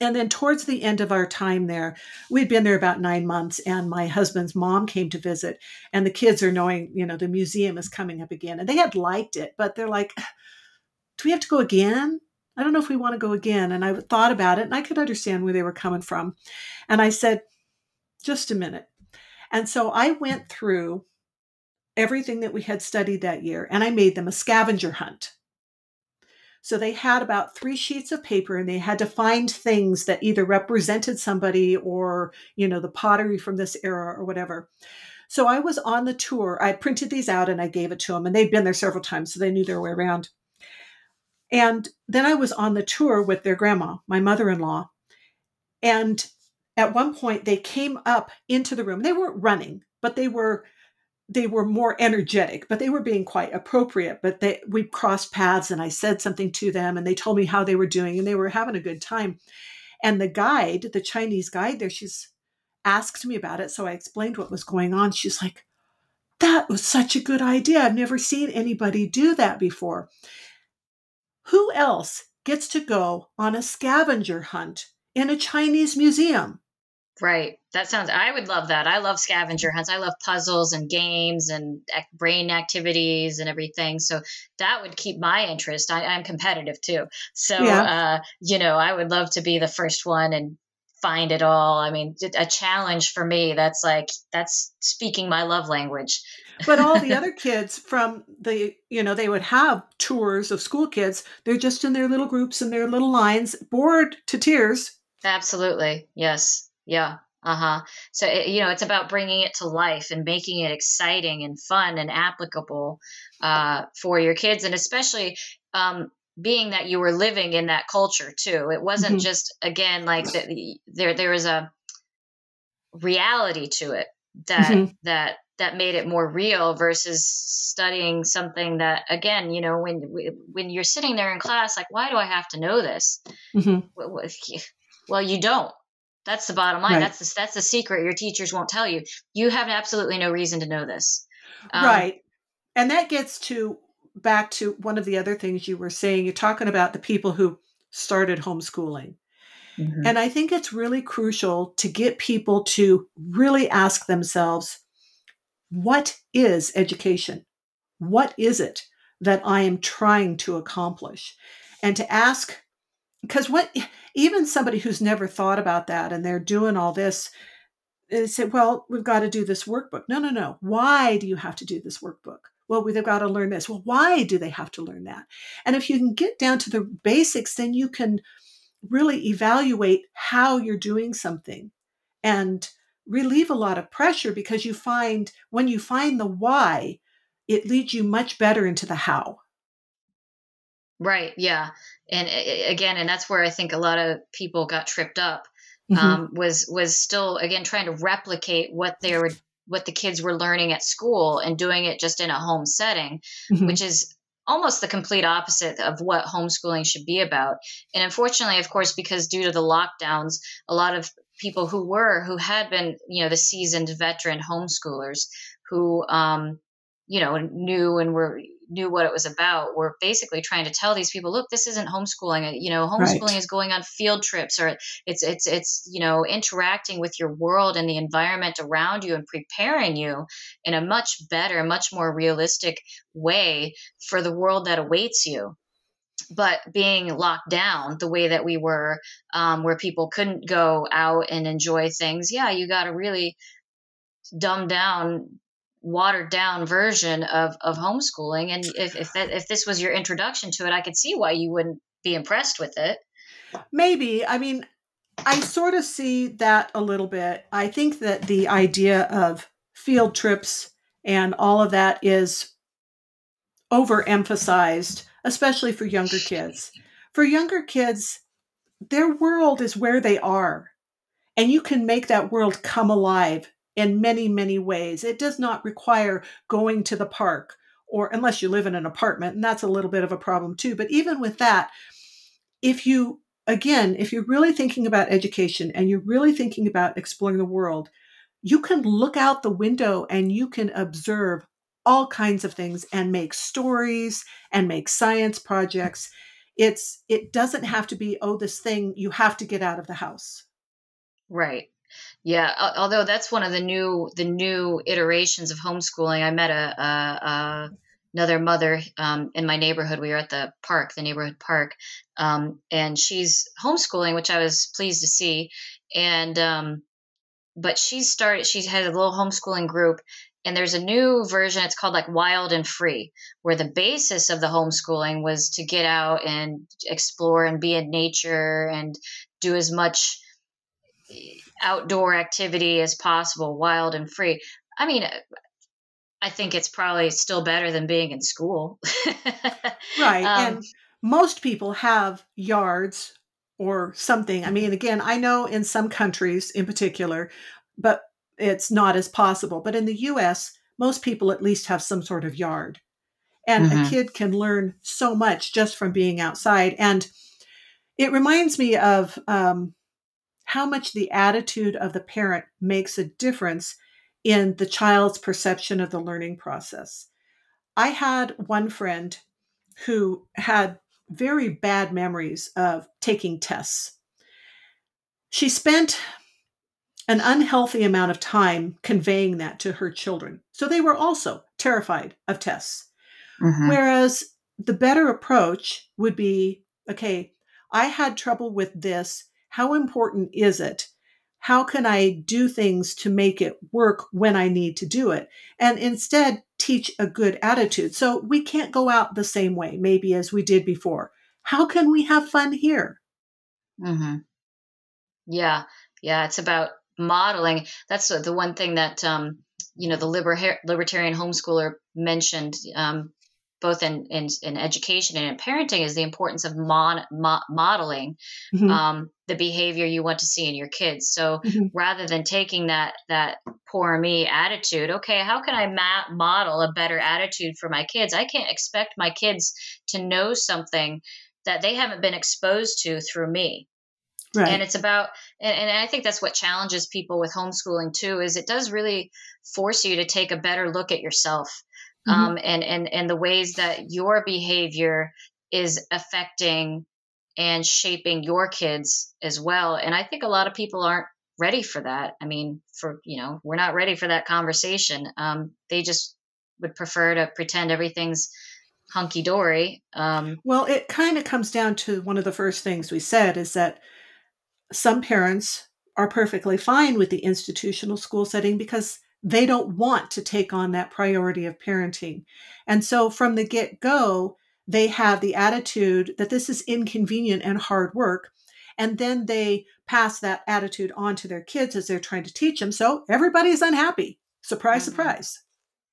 And then towards the end of our time there, we'd been there about nine months, and my husband's mom came to visit, and the kids are knowing, you know, the museum is coming up again. And they had liked it, but they're like, do we have to go again? I don't know if we want to go again. And I thought about it, and I could understand where they were coming from. And I said, just a minute. And so I went through everything that we had studied that year and I made them a scavenger hunt. So they had about three sheets of paper and they had to find things that either represented somebody or, you know, the pottery from this era or whatever. So I was on the tour. I printed these out and I gave it to them and they'd been there several times so they knew their way around. And then I was on the tour with their grandma, my mother-in-law. And at one point they came up into the room. They weren't running, but they were they were more energetic, but they were being quite appropriate. But they we crossed paths and I said something to them and they told me how they were doing and they were having a good time. And the guide, the Chinese guide there, she's asked me about it. So I explained what was going on. She's like, that was such a good idea. I've never seen anybody do that before. Who else gets to go on a scavenger hunt in a Chinese museum? Right. That sounds, I would love that. I love scavenger hunts. I love puzzles and games and brain activities and everything. So that would keep my interest. I, am competitive too. So, yeah. uh, you know, I would love to be the first one and find it all. I mean, a challenge for me. That's like that's speaking my love language. but all the other kids from the you know they would have tours of school kids they're just in their little groups and their little lines bored to tears absolutely yes yeah uh-huh so it, you know it's about bringing it to life and making it exciting and fun and applicable uh, for your kids and especially um, being that you were living in that culture too. It wasn't mm-hmm. just again like the, there there was a reality to it that mm-hmm. that that made it more real versus studying something that again you know when when you're sitting there in class like why do i have to know this mm-hmm. well you don't that's the bottom line right. that's the, that's the secret your teachers won't tell you you have absolutely no reason to know this um, right and that gets to back to one of the other things you were saying. You're talking about the people who started homeschooling. Mm-hmm. And I think it's really crucial to get people to really ask themselves what is education? What is it that I am trying to accomplish? And to ask, because what even somebody who's never thought about that and they're doing all this, they say, well, we've got to do this workbook. No, no, no. Why do you have to do this workbook? well they've got to learn this well why do they have to learn that and if you can get down to the basics then you can really evaluate how you're doing something and relieve a lot of pressure because you find when you find the why it leads you much better into the how right yeah and again and that's where i think a lot of people got tripped up mm-hmm. um, was was still again trying to replicate what they were what the kids were learning at school and doing it just in a home setting, mm-hmm. which is almost the complete opposite of what homeschooling should be about. And unfortunately, of course, because due to the lockdowns, a lot of people who were who had been, you know, the seasoned veteran homeschoolers who um, you know, knew and were knew what it was about were basically trying to tell these people look this isn't homeschooling you know homeschooling right. is going on field trips or it's it's it's you know interacting with your world and the environment around you and preparing you in a much better much more realistic way for the world that awaits you but being locked down the way that we were um, where people couldn't go out and enjoy things yeah you got to really dumb down watered down version of of homeschooling. And if if that, if this was your introduction to it i could see why you wouldn't be impressed with it. Maybe. I mean i sort of see that a little bit. I think that the idea of field trips and all of that is overemphasized especially for younger kids. For younger kids their world is where they are. And you can make that world come alive in many, many ways. It does not require going to the park or unless you live in an apartment, and that's a little bit of a problem too. But even with that, if you, again, if you're really thinking about education and you're really thinking about exploring the world, you can look out the window and you can observe all kinds of things and make stories and make science projects. It's it doesn't have to be oh this thing you have to get out of the house. Right. Yeah, although that's one of the new the new iterations of homeschooling. I met a, a, a another mother um, in my neighborhood. We were at the park, the neighborhood park, um, and she's homeschooling, which I was pleased to see. And um, but she started. She had a little homeschooling group, and there's a new version. It's called like Wild and Free, where the basis of the homeschooling was to get out and explore and be in nature and do as much outdoor activity as possible, wild and free. I mean, I think it's probably still better than being in school. right. Um, and most people have yards or something. I mean, again, I know in some countries in particular, but it's not as possible. But in the US, most people at least have some sort of yard. And mm-hmm. a kid can learn so much just from being outside. And it reminds me of um, how much the attitude of the parent makes a difference in the child's perception of the learning process. I had one friend who had very bad memories of taking tests. She spent an unhealthy amount of time conveying that to her children. So they were also terrified of tests. Mm-hmm. Whereas the better approach would be okay, I had trouble with this how important is it how can I do things to make it work when I need to do it? And instead teach a good attitude. So we can't go out the same way, maybe as we did before. How can we have fun here? Mm-hmm. Yeah. Yeah. It's about modeling. That's the one thing that, um, you know, the liber- libertarian homeschooler mentioned um, both in, in, in education and in parenting is the importance of mon, mo- modeling mm-hmm. um, the behavior you want to see in your kids. So mm-hmm. rather than taking that that poor me attitude, okay, how can I ma- model a better attitude for my kids? I can't expect my kids to know something that they haven't been exposed to through me. Right. And it's about, and, and I think that's what challenges people with homeschooling too, is it does really force you to take a better look at yourself mm-hmm. um, and, and, and the ways that your behavior is affecting and shaping your kids as well. And I think a lot of people aren't ready for that. I mean, for, you know, we're not ready for that conversation. Um, they just would prefer to pretend everything's hunky dory. Um, well, it kind of comes down to one of the first things we said is that some parents are perfectly fine with the institutional school setting because they don't want to take on that priority of parenting. And so from the get go, they have the attitude that this is inconvenient and hard work. And then they pass that attitude on to their kids as they're trying to teach them. So everybody's unhappy. Surprise, mm-hmm. surprise.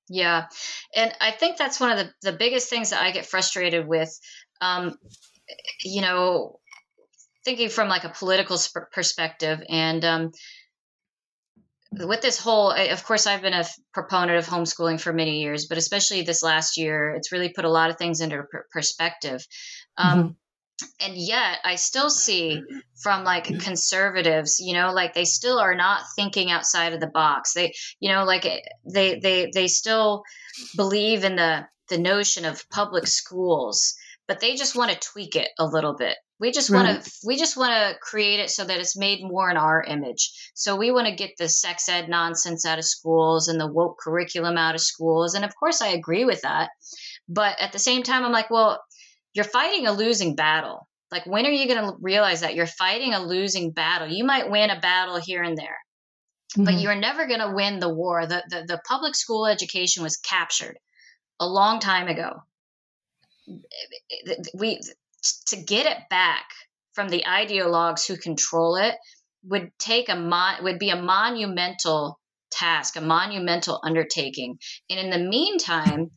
Yeah. And I think that's one of the, the biggest things that I get frustrated with. Um, you know, thinking from like a political sp- perspective and um, with this whole of course i've been a proponent of homeschooling for many years but especially this last year it's really put a lot of things into perspective. Um, mm-hmm. and yet i still see from like conservatives you know like they still are not thinking outside of the box. They you know like eh, they they they still believe in the the notion of public schools but they just want to tweak it a little bit we just want right. to we just want to create it so that it's made more in our image. So we want to get the sex ed nonsense out of schools and the woke curriculum out of schools. And of course I agree with that. But at the same time I'm like, well, you're fighting a losing battle. Like when are you going to realize that you're fighting a losing battle? You might win a battle here and there. Mm-hmm. But you're never going to win the war. The, the the public school education was captured a long time ago we to get it back from the ideologues who control it would take a mon- would be a monumental task, a monumental undertaking. And in the meantime,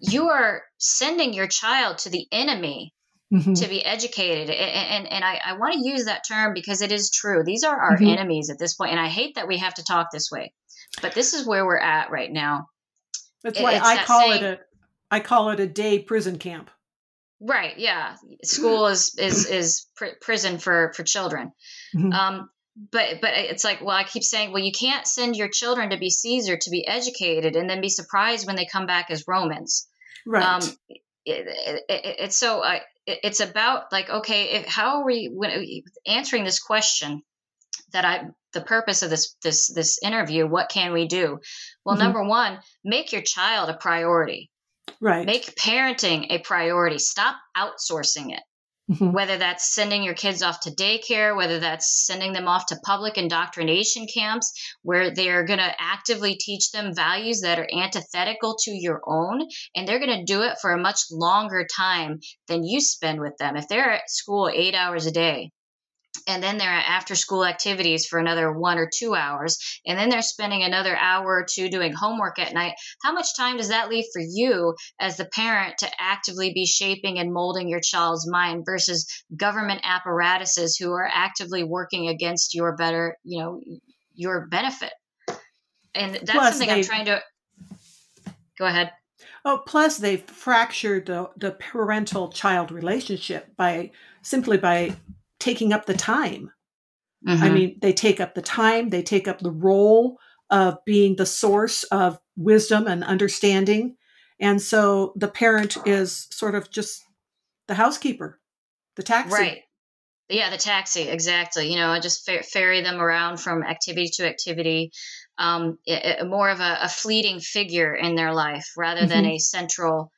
you are sending your child to the enemy mm-hmm. to be educated. And, and, and I, I want to use that term because it is true. These are our mm-hmm. enemies at this point. And I hate that we have to talk this way, but this is where we're at right now. That's why I call saying, it a I call it a day prison camp. Right. Yeah. School is is is pr- prison for for children. Mm-hmm. Um, but but it's like well, I keep saying, well, you can't send your children to be Caesar to be educated and then be surprised when they come back as Romans. Right. Um, it, it, it, it's so uh, it's about like okay, if, how are we when, answering this question that I the purpose of this this this interview? What can we do? Well, mm-hmm. number one, make your child a priority. Right. Make parenting a priority. Stop outsourcing it. Mm-hmm. Whether that's sending your kids off to daycare, whether that's sending them off to public indoctrination camps where they're going to actively teach them values that are antithetical to your own, and they're going to do it for a much longer time than you spend with them. If they're at school eight hours a day, and then there are after school activities for another one or two hours. And then they're spending another hour or two doing homework at night. How much time does that leave for you as the parent to actively be shaping and molding your child's mind versus government apparatuses who are actively working against your better you know your benefit? And that's plus something i'm trying to go ahead. Oh, plus they've fractured the, the parental child relationship by simply by taking up the time. Mm-hmm. I mean, they take up the time, they take up the role of being the source of wisdom and understanding. And so the parent is sort of just the housekeeper, the taxi. Right. Yeah, the taxi, exactly. You know, I just fer- ferry them around from activity to activity, um, it, it, more of a, a, fleeting figure in their life rather mm-hmm. than a central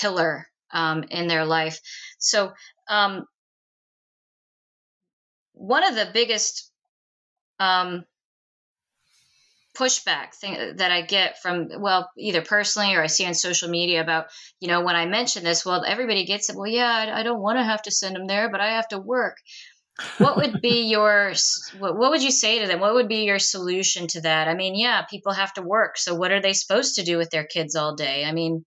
pillar um, in their life. So, um, one of the biggest um, pushback thing that I get from well either personally or I see on social media about you know when I mention this well everybody gets it. Well yeah I, I don't want to have to send them there but I have to work. What would be your what would you say to them? What would be your solution to that? I mean yeah people have to work so what are they supposed to do with their kids all day? I mean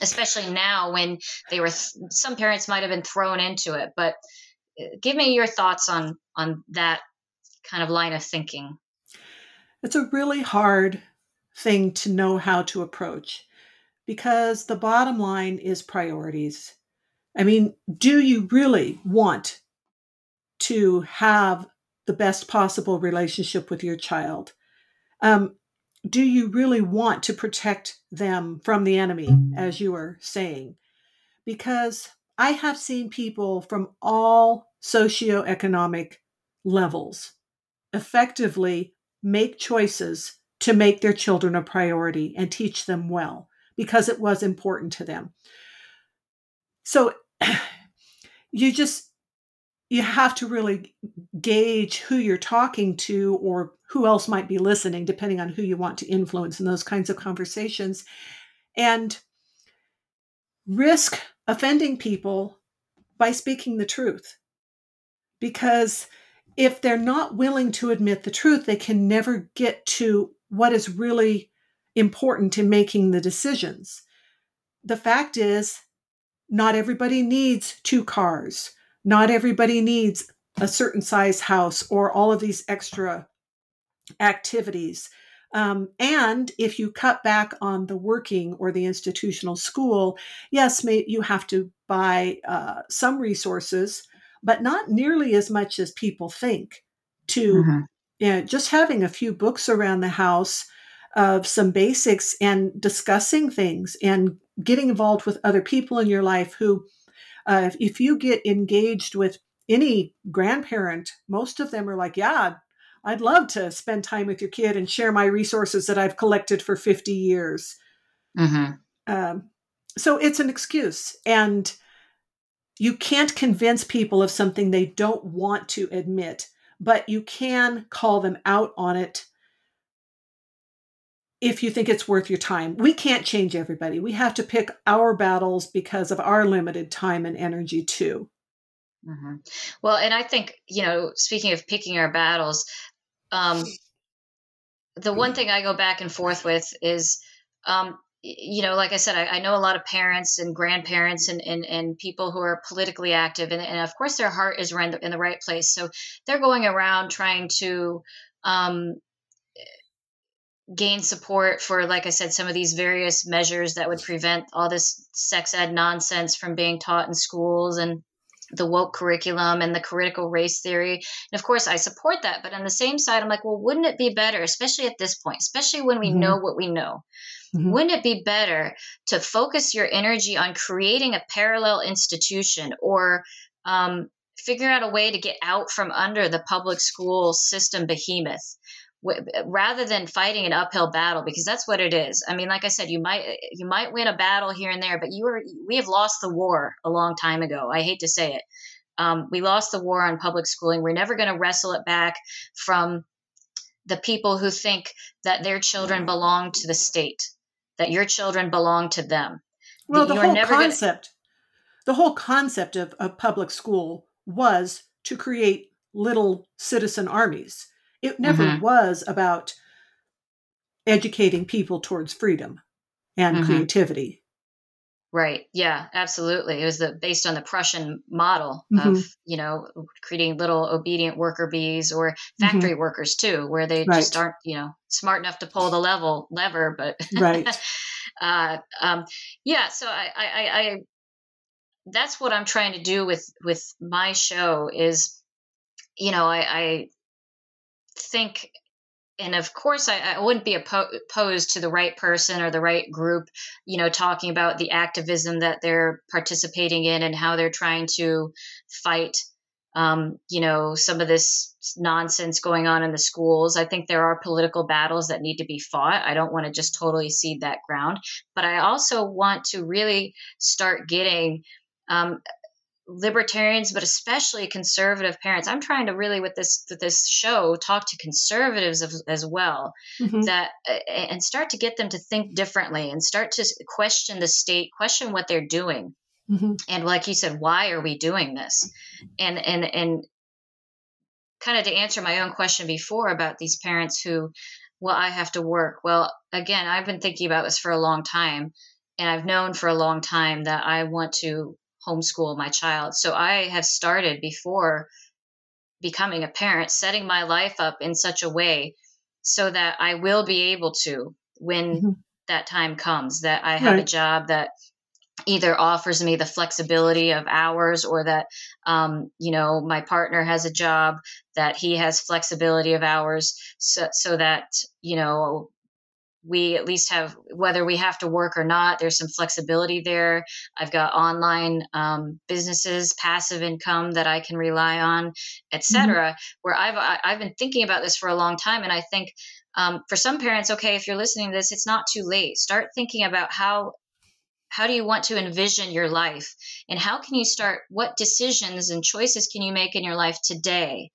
especially now when they were some parents might have been thrown into it but uh, give me your thoughts on on that kind of line of thinking it's a really hard thing to know how to approach because the bottom line is priorities. I mean, do you really want to have the best possible relationship with your child? Um, do you really want to protect them from the enemy, as you were saying? Because I have seen people from all socioeconomic levels. Effectively make choices to make their children a priority and teach them well because it was important to them. So you just you have to really gauge who you're talking to or who else might be listening depending on who you want to influence in those kinds of conversations. And risk offending people by speaking the truth because if they're not willing to admit the truth, they can never get to what is really important in making the decisions. The fact is, not everybody needs two cars. Not everybody needs a certain size house or all of these extra activities. Um, and if you cut back on the working or the institutional school, yes, may, you have to buy uh, some resources but not nearly as much as people think. To mm-hmm. you know, just having a few books around the house of some basics and discussing things and getting involved with other people in your life who, uh, if, you get engaged with any grandparent, most of them are like, yeah, I'd love to spend time with your kid and share my resources that I've collected for 50 years. Mm-hmm. Um, so it's an excuse. And you can't convince people of something they don't want to admit, but you can call them out on it if you think it's worth your time. We can't change everybody. We have to pick our battles because of our limited time and energy, too. Mm-hmm. Well, and I think, you know, speaking of picking our battles, um, the one thing I go back and forth with is um, you know, like I said, I, I, know a lot of parents and grandparents and, and, and people who are politically active, and, and of course their heart is in the, in the right place. So they're going around trying to um, gain support for, like I said, some of these various measures that would prevent all this sex ed nonsense from being taught in schools and the woke curriculum and the critical race theory. And of course, I support that. But on the same side, I'm like, well, wouldn't it be better, especially at this point, especially when we mm-hmm. know what we know? Mm-hmm. Wouldn't it be better to focus your energy on creating a parallel institution or um, figure out a way to get out from under the public school system behemoth? rather than fighting an uphill battle? Because that's what it is. I mean like i said you might you might win a battle here and there but you are we have lost the war a long time ago. I hate to say it. Um, we lost the war on public schooling. We're never going to wrestle it back from the people who think that their children belong to the state that your children belong to them. Well, the whole concept, gonna... the whole concept of, of public school was to create little citizen armies. It never mm-hmm. was about educating people towards freedom and mm-hmm. creativity. Right. Yeah, absolutely. It was the based on the Prussian model mm-hmm. of, you know, creating little obedient worker bees or mm-hmm. factory mm-hmm. workers too, where they right. just aren't, you know, smart enough to pull the level lever, but right. uh, um, yeah. So I, I, I, that's what I'm trying to do with with my show is, you know, I, I think and of course I, I wouldn't be opposed to the right person or the right group you know talking about the activism that they're participating in and how they're trying to fight um, you know some of this nonsense going on in the schools. I think there are political battles that need to be fought. I don't want to just totally cede that ground. But i also want to really start getting um, libertarians but especially conservative parents i'm trying to really with this with this show talk to conservatives as, as well mm-hmm. that and start to get them to think differently and start to question the state question what they're doing mm-hmm. and like you said why are we doing this and and and kind of to answer my own question before about these parents who well i have to work well again i've been thinking about this for a long time and i've known for a long time that i want to homeschool my child. So I have started before becoming a parent, setting my life up in such a way so that I will be able to when mm-hmm. that time comes, that I have right. a job that either offers me the flexibility of hours or that um, you know my partner has a job that he has flexibility of hours so, so that you know we at least have whether we have to work or not there's some flexibility there. I've got online um, businesses passive income that i can rely on etc mm-hmm. where i've i've been thinking about this for a long time and i think um, for some parents okay if you're listening to this it's not too late. Start thinking about how how do you want to envision your life? And how can you start what decisions and choices can you make in your life today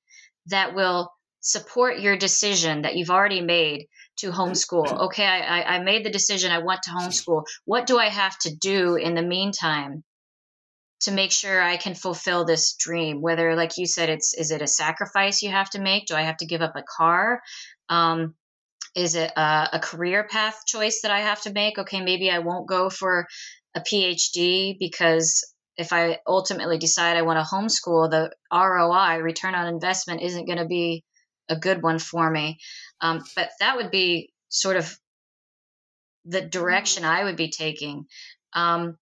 that will support your decision that you've already made to homeschool. Okay, I, I made the decision I want to homeschool. What do I have to do in the meantime to make sure I can fulfill this dream? Whether, like you said, it's is it a sacrifice you have to make? Do I have to give up a car? Um, is it a, a career path choice that I have to make? Okay, maybe I won't go for a PhD because if I ultimately decide I want to homeschool, the ROI, return on investment, isn't going to be a good one for me. Um, but that would be sort of the direction I would be taking. Um,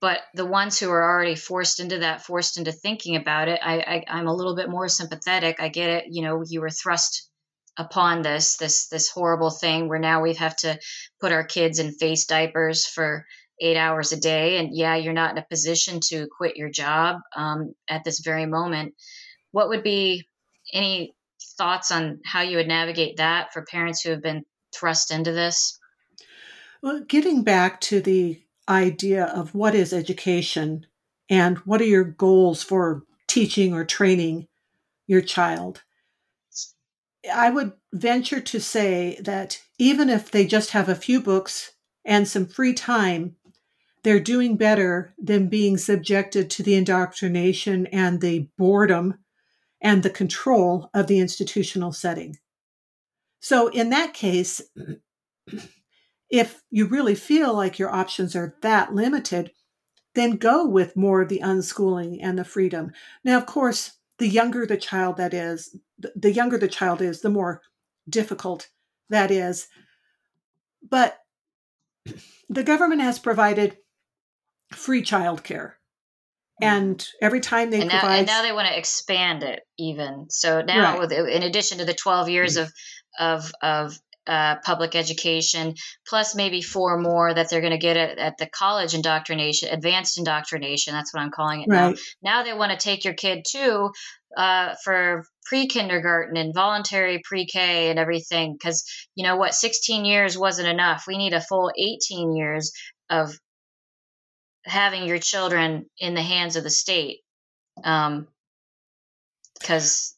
but the ones who are already forced into that, forced into thinking about it, I, I, am a little bit more sympathetic. I get it. You know, you were thrust upon this this this horrible thing where now we have to put our kids in face diapers for eight hours a day, and yeah, you're not in a position to quit your job um, at this very moment. What would be any thoughts on how you would navigate that for parents who have been thrust into this? Well, getting back to the idea of what is education and what are your goals for teaching or training your child, I would venture to say that even if they just have a few books and some free time, they're doing better than being subjected to the indoctrination and the boredom and the control of the institutional setting. So, in that case, if you really feel like your options are that limited, then go with more of the unschooling and the freedom. Now, of course, the younger the child that is, the younger the child is, the more difficult that is. But the government has provided free childcare and every time they and now, provide and now they want to expand it even so now right. with, in addition to the 12 years mm-hmm. of of of uh, public education plus maybe four more that they're going to get at, at, the college indoctrination advanced indoctrination that's what i'm calling it right. now now they want to take your kid too uh, for pre-kindergarten and voluntary pre-k and everything because you know what 16 years wasn't enough we need a full 18 years of having your children in the hands of the state um because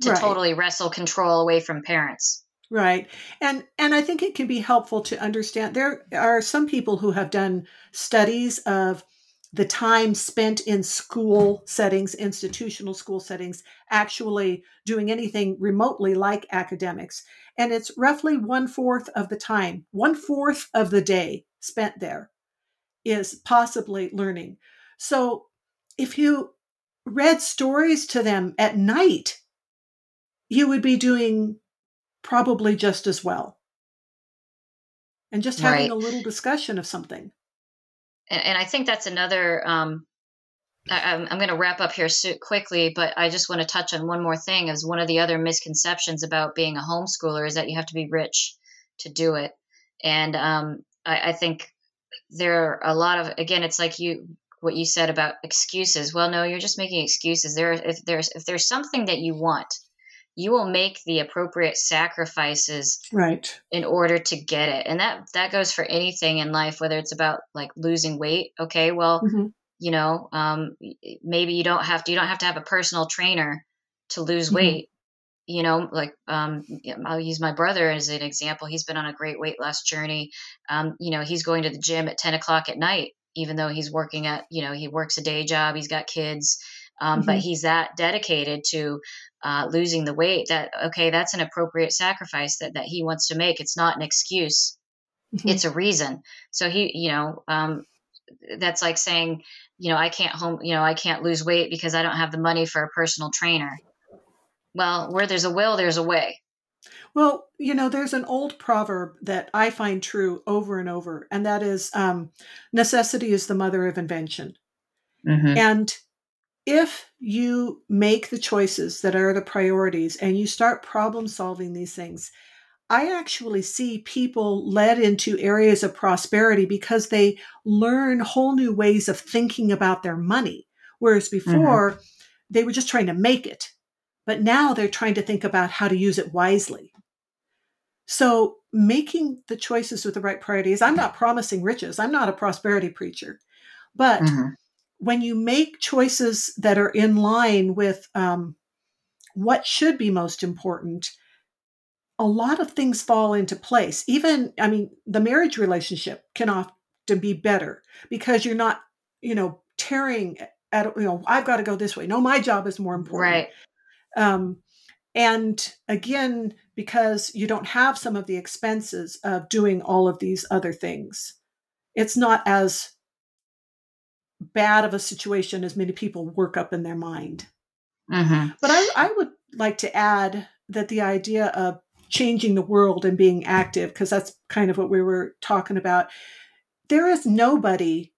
to right. totally wrestle control away from parents. Right. And and i think it can be helpful to understand there are some people who have done studies of the time spent in school settings institutional school settings actually doing anything remotely like academics. And it's roughly one fourth of the time one fourth of the day spent there is possibly learning. So if you read stories to them at night, you would be doing probably just as well. And just having right. a little discussion of something. And, and I think that's another. Um, I, am going to wrap up here so quickly, but I just want to touch on one more thing. As one of the other misconceptions about being a homeschooler is that you have to be rich to do it, and um, I, I think there are a lot of again it's like you what you said about excuses. Well no you're just making excuses. There if there's if there's something that you want you will make the appropriate sacrifices right. in order to get it. And that that goes for anything in life whether it's about like losing weight. Okay well mm-hmm. you know um, maybe you don't have to you don't have to have a personal trainer to lose mm-hmm. weight you know like um, i'll use my brother as an example he's been on a great weight loss journey. Um, you know he's going to the gym at 10 o'clock at night even though he's working at you know he works a day job he's got kids um, mm-hmm. but he's that dedicated to uh, losing the weight that okay that's an appropriate sacrifice that, that he wants to make. It's not an excuse. Mm-hmm. it's a reason. So he you know um, that's like saying you know i can't home you know i can't lose weight because i don't have the money for a personal trainer well where there's a will there's a way well you know there's an old proverb that i find true over and over and that is um, necessity is the mother of invention mm-hmm. and if you make the choices that are the priorities and you start problem solving these things I actually see people led into areas of prosperity because they learn whole new ways of thinking about their money. Whereas mm-hmm. before, mm-hmm. they were just trying to make it. But now they're trying to think about how to use it wisely. So, making the choices with the right priorities, I'm not promising riches. I'm not a prosperity preacher. But mm-hmm. when you make choices that are in line with um, what should be most important, a lot of things fall into place. Even, I mean, the marriage relationship can often be better because you're not, you know, tearing at, you know, I've got to go this way. No, my job is more important. Right. Um, and again, because you don't have some of the expenses of doing all of these other things, it's not as bad of a situation as many people work up in their mind. Mm-hmm. But I, I would like to add that the idea of changing the world and being active, because that's kind of what we were talking about. There is nobody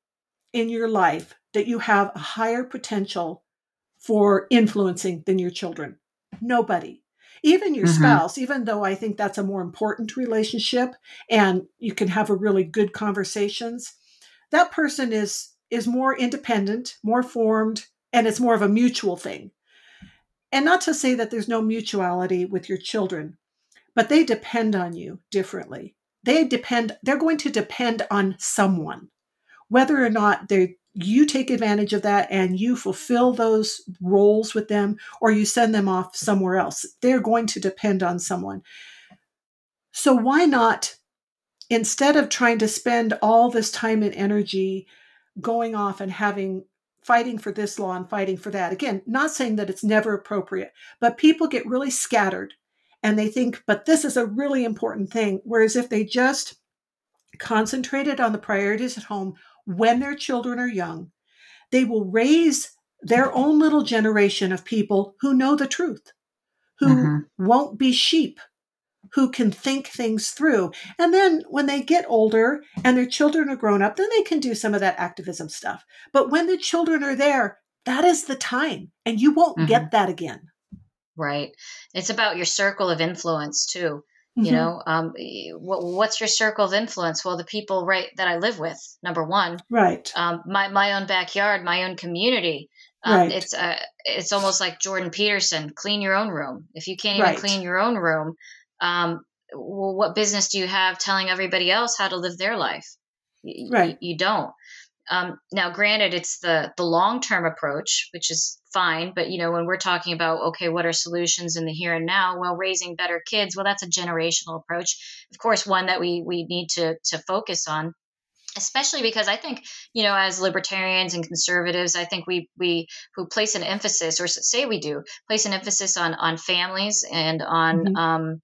in your life that you have a higher potential for influencing than your children. Nobody. Even your mm-hmm. spouse, even though I think that's a more important relationship and you can have a really good conversations, that person is is more independent, more formed, and it's more of a mutual thing. And not to say that there's no mutuality with your children, but they depend on you differently. They depend, they're going to depend on someone, whether or not they you take advantage of that and you fulfill those roles with them or you send them off somewhere else. They're going to depend on someone. So why not instead of trying to spend all this time and energy going off and having fighting for this law and fighting for that. Again, not saying that it's never appropriate, but people get really scattered and they think, but this is a really important thing. Whereas if they just concentrated on the priorities at home when their children are young, they will raise their own little generation of people who know the truth, who mm-hmm. won't be sheep, who can think things through. And then when they get older and their children are grown up, then they can do some of that activism stuff. But when the children are there, that is the time, and you won't mm-hmm. get that again. Right. It's about your circle of influence too. Mm-hmm. You know, um, what, what's your circle of influence? Well, the people right that I live with, number one. Right. Um, my my own backyard, my own community. Um, right. It's uh, it's almost like Jordan Peterson. Clean your own room. If you can't even right. clean your own room, um, well, what business do you have telling everybody else how to live their life? right. You, you don't. Um, now, granted, it's the the long term approach, which is fine, but you know, when we're talking about okay, what are solutions in the here and now? Well, raising better kids, well, that's a generational approach. Of course, one that we we need to to focus on especially because I think you know as libertarians and conservatives, I think we we who place an emphasis or say we do place an emphasis on on families and on mm-hmm. um,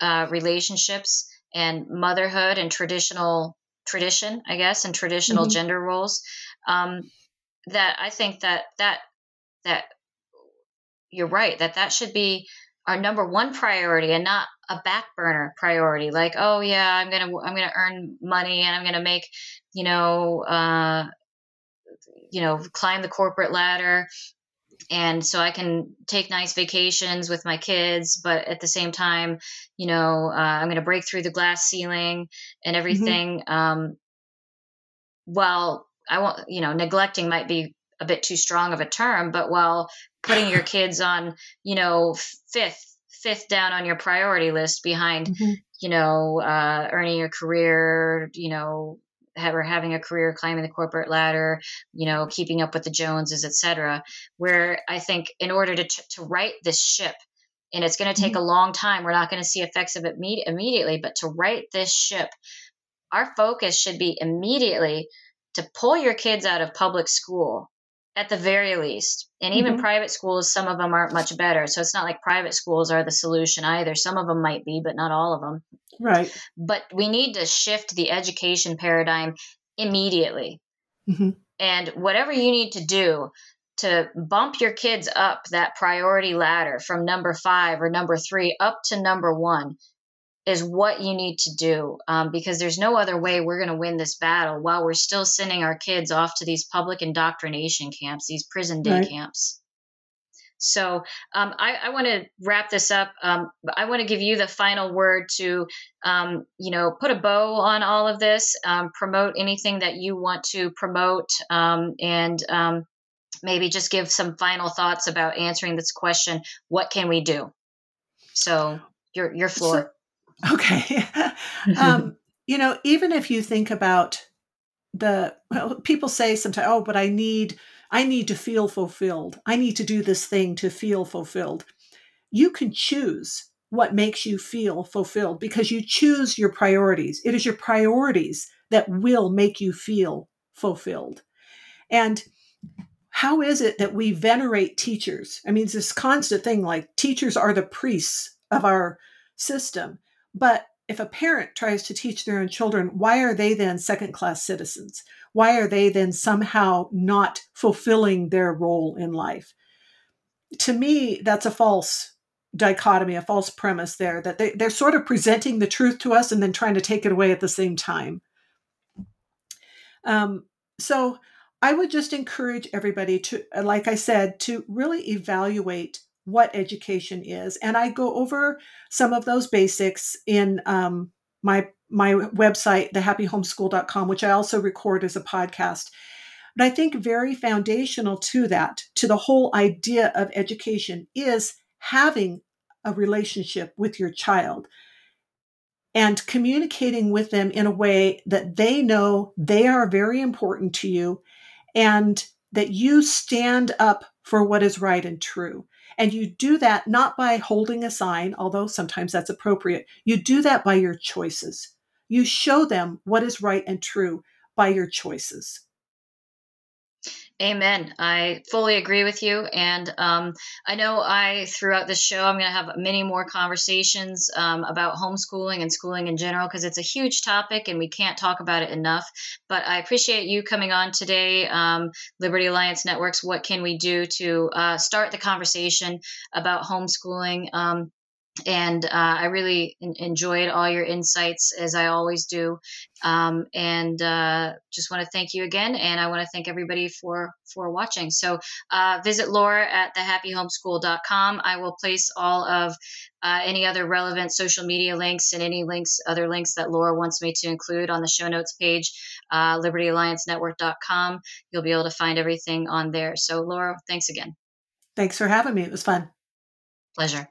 uh, relationships and motherhood and traditional tradition, I guess, and traditional mm-hmm. gender roles. Um, that I think that that that you're right that that should be our number one priority and not a back burner priority like oh yeah i'm gonna i'm gonna earn money and i'm gonna make you know uh you know climb the corporate ladder and so i can take nice vacations with my kids but at the same time you know uh, i'm gonna break through the glass ceiling and mm-hmm. everything mm-hmm. um while i want you know neglecting might be a bit too strong of a term, but while putting your kids on, you know, fifth, fifth down on your priority list behind, mm-hmm. you know, uh, earning a career, you know, have, or having a career climbing the corporate ladder, you know, keeping up with the Joneses, etc. Where I think in order to to right this ship, and it's going to take mm-hmm. a long time, we're not going to see effects of it me- immediately, but to right this ship, our focus should be immediately to pull your kids out of public school at the very least. And even mm-hmm. private schools, some of them aren't much better. So it's not like private schools are the solution either. Some of them might be, but not all of them. Right. But we need to shift the education paradigm immediately. Mm-hmm. And whatever you need to do to bump your kids up that priority ladder from number five or number three up to number one is what you need to do um, because there's no other way we're going to win this battle while we're still sending our kids off to these public indoctrination camps, these prison day right. camps. So um, I, I want to wrap this up. Um, I want to give you the final word to, um, you know, put a bow on all of this, um, promote anything that you want to promote, um, and um, maybe just give some final thoughts about answering this question: What can we do? So your your floor. Okay. um, you know, even if you think about the well, people say sometimes, oh, but I need I need to feel fulfilled. I need to do this thing to feel fulfilled. You can choose what makes you feel fulfilled because you choose your priorities. It is your priorities that will make you feel fulfilled. And how is it that we venerate teachers? I mean, it's this constant thing like teachers are the priests of our system. But if a parent tries to teach their own children, why are they then second class citizens? Why are they then somehow not fulfilling their role in life? To me, that's a false dichotomy, a false premise there that they, they're sort of presenting the truth to us and then trying to take it away at the same time. Um, so I would just encourage everybody to, like I said, to really evaluate what education is. And I go over some of those basics in um, my my website, thehappyhomeschool.com, which I also record as a podcast. But I think very foundational to that, to the whole idea of education, is having a relationship with your child and communicating with them in a way that they know they are very important to you and that you stand up for what is right and true. And you do that not by holding a sign, although sometimes that's appropriate. You do that by your choices. You show them what is right and true by your choices. Amen. I fully agree with you. And um, I know I, throughout this show, I'm going to have many more conversations um, about homeschooling and schooling in general because it's a huge topic and we can't talk about it enough. But I appreciate you coming on today. Um, Liberty Alliance Networks, what can we do to uh, start the conversation about homeschooling? And uh, I really in- enjoyed all your insights as I always do. Um, and uh, just want to thank you again, and I want to thank everybody for for watching. So uh, visit Laura at thehappyhomeschool.com. I will place all of uh, any other relevant social media links and any links, other links that Laura wants me to include on the show notes page, uh, libertyalliancenetwork.com. You'll be able to find everything on there. So Laura, thanks again. Thanks for having me. It was fun. Pleasure.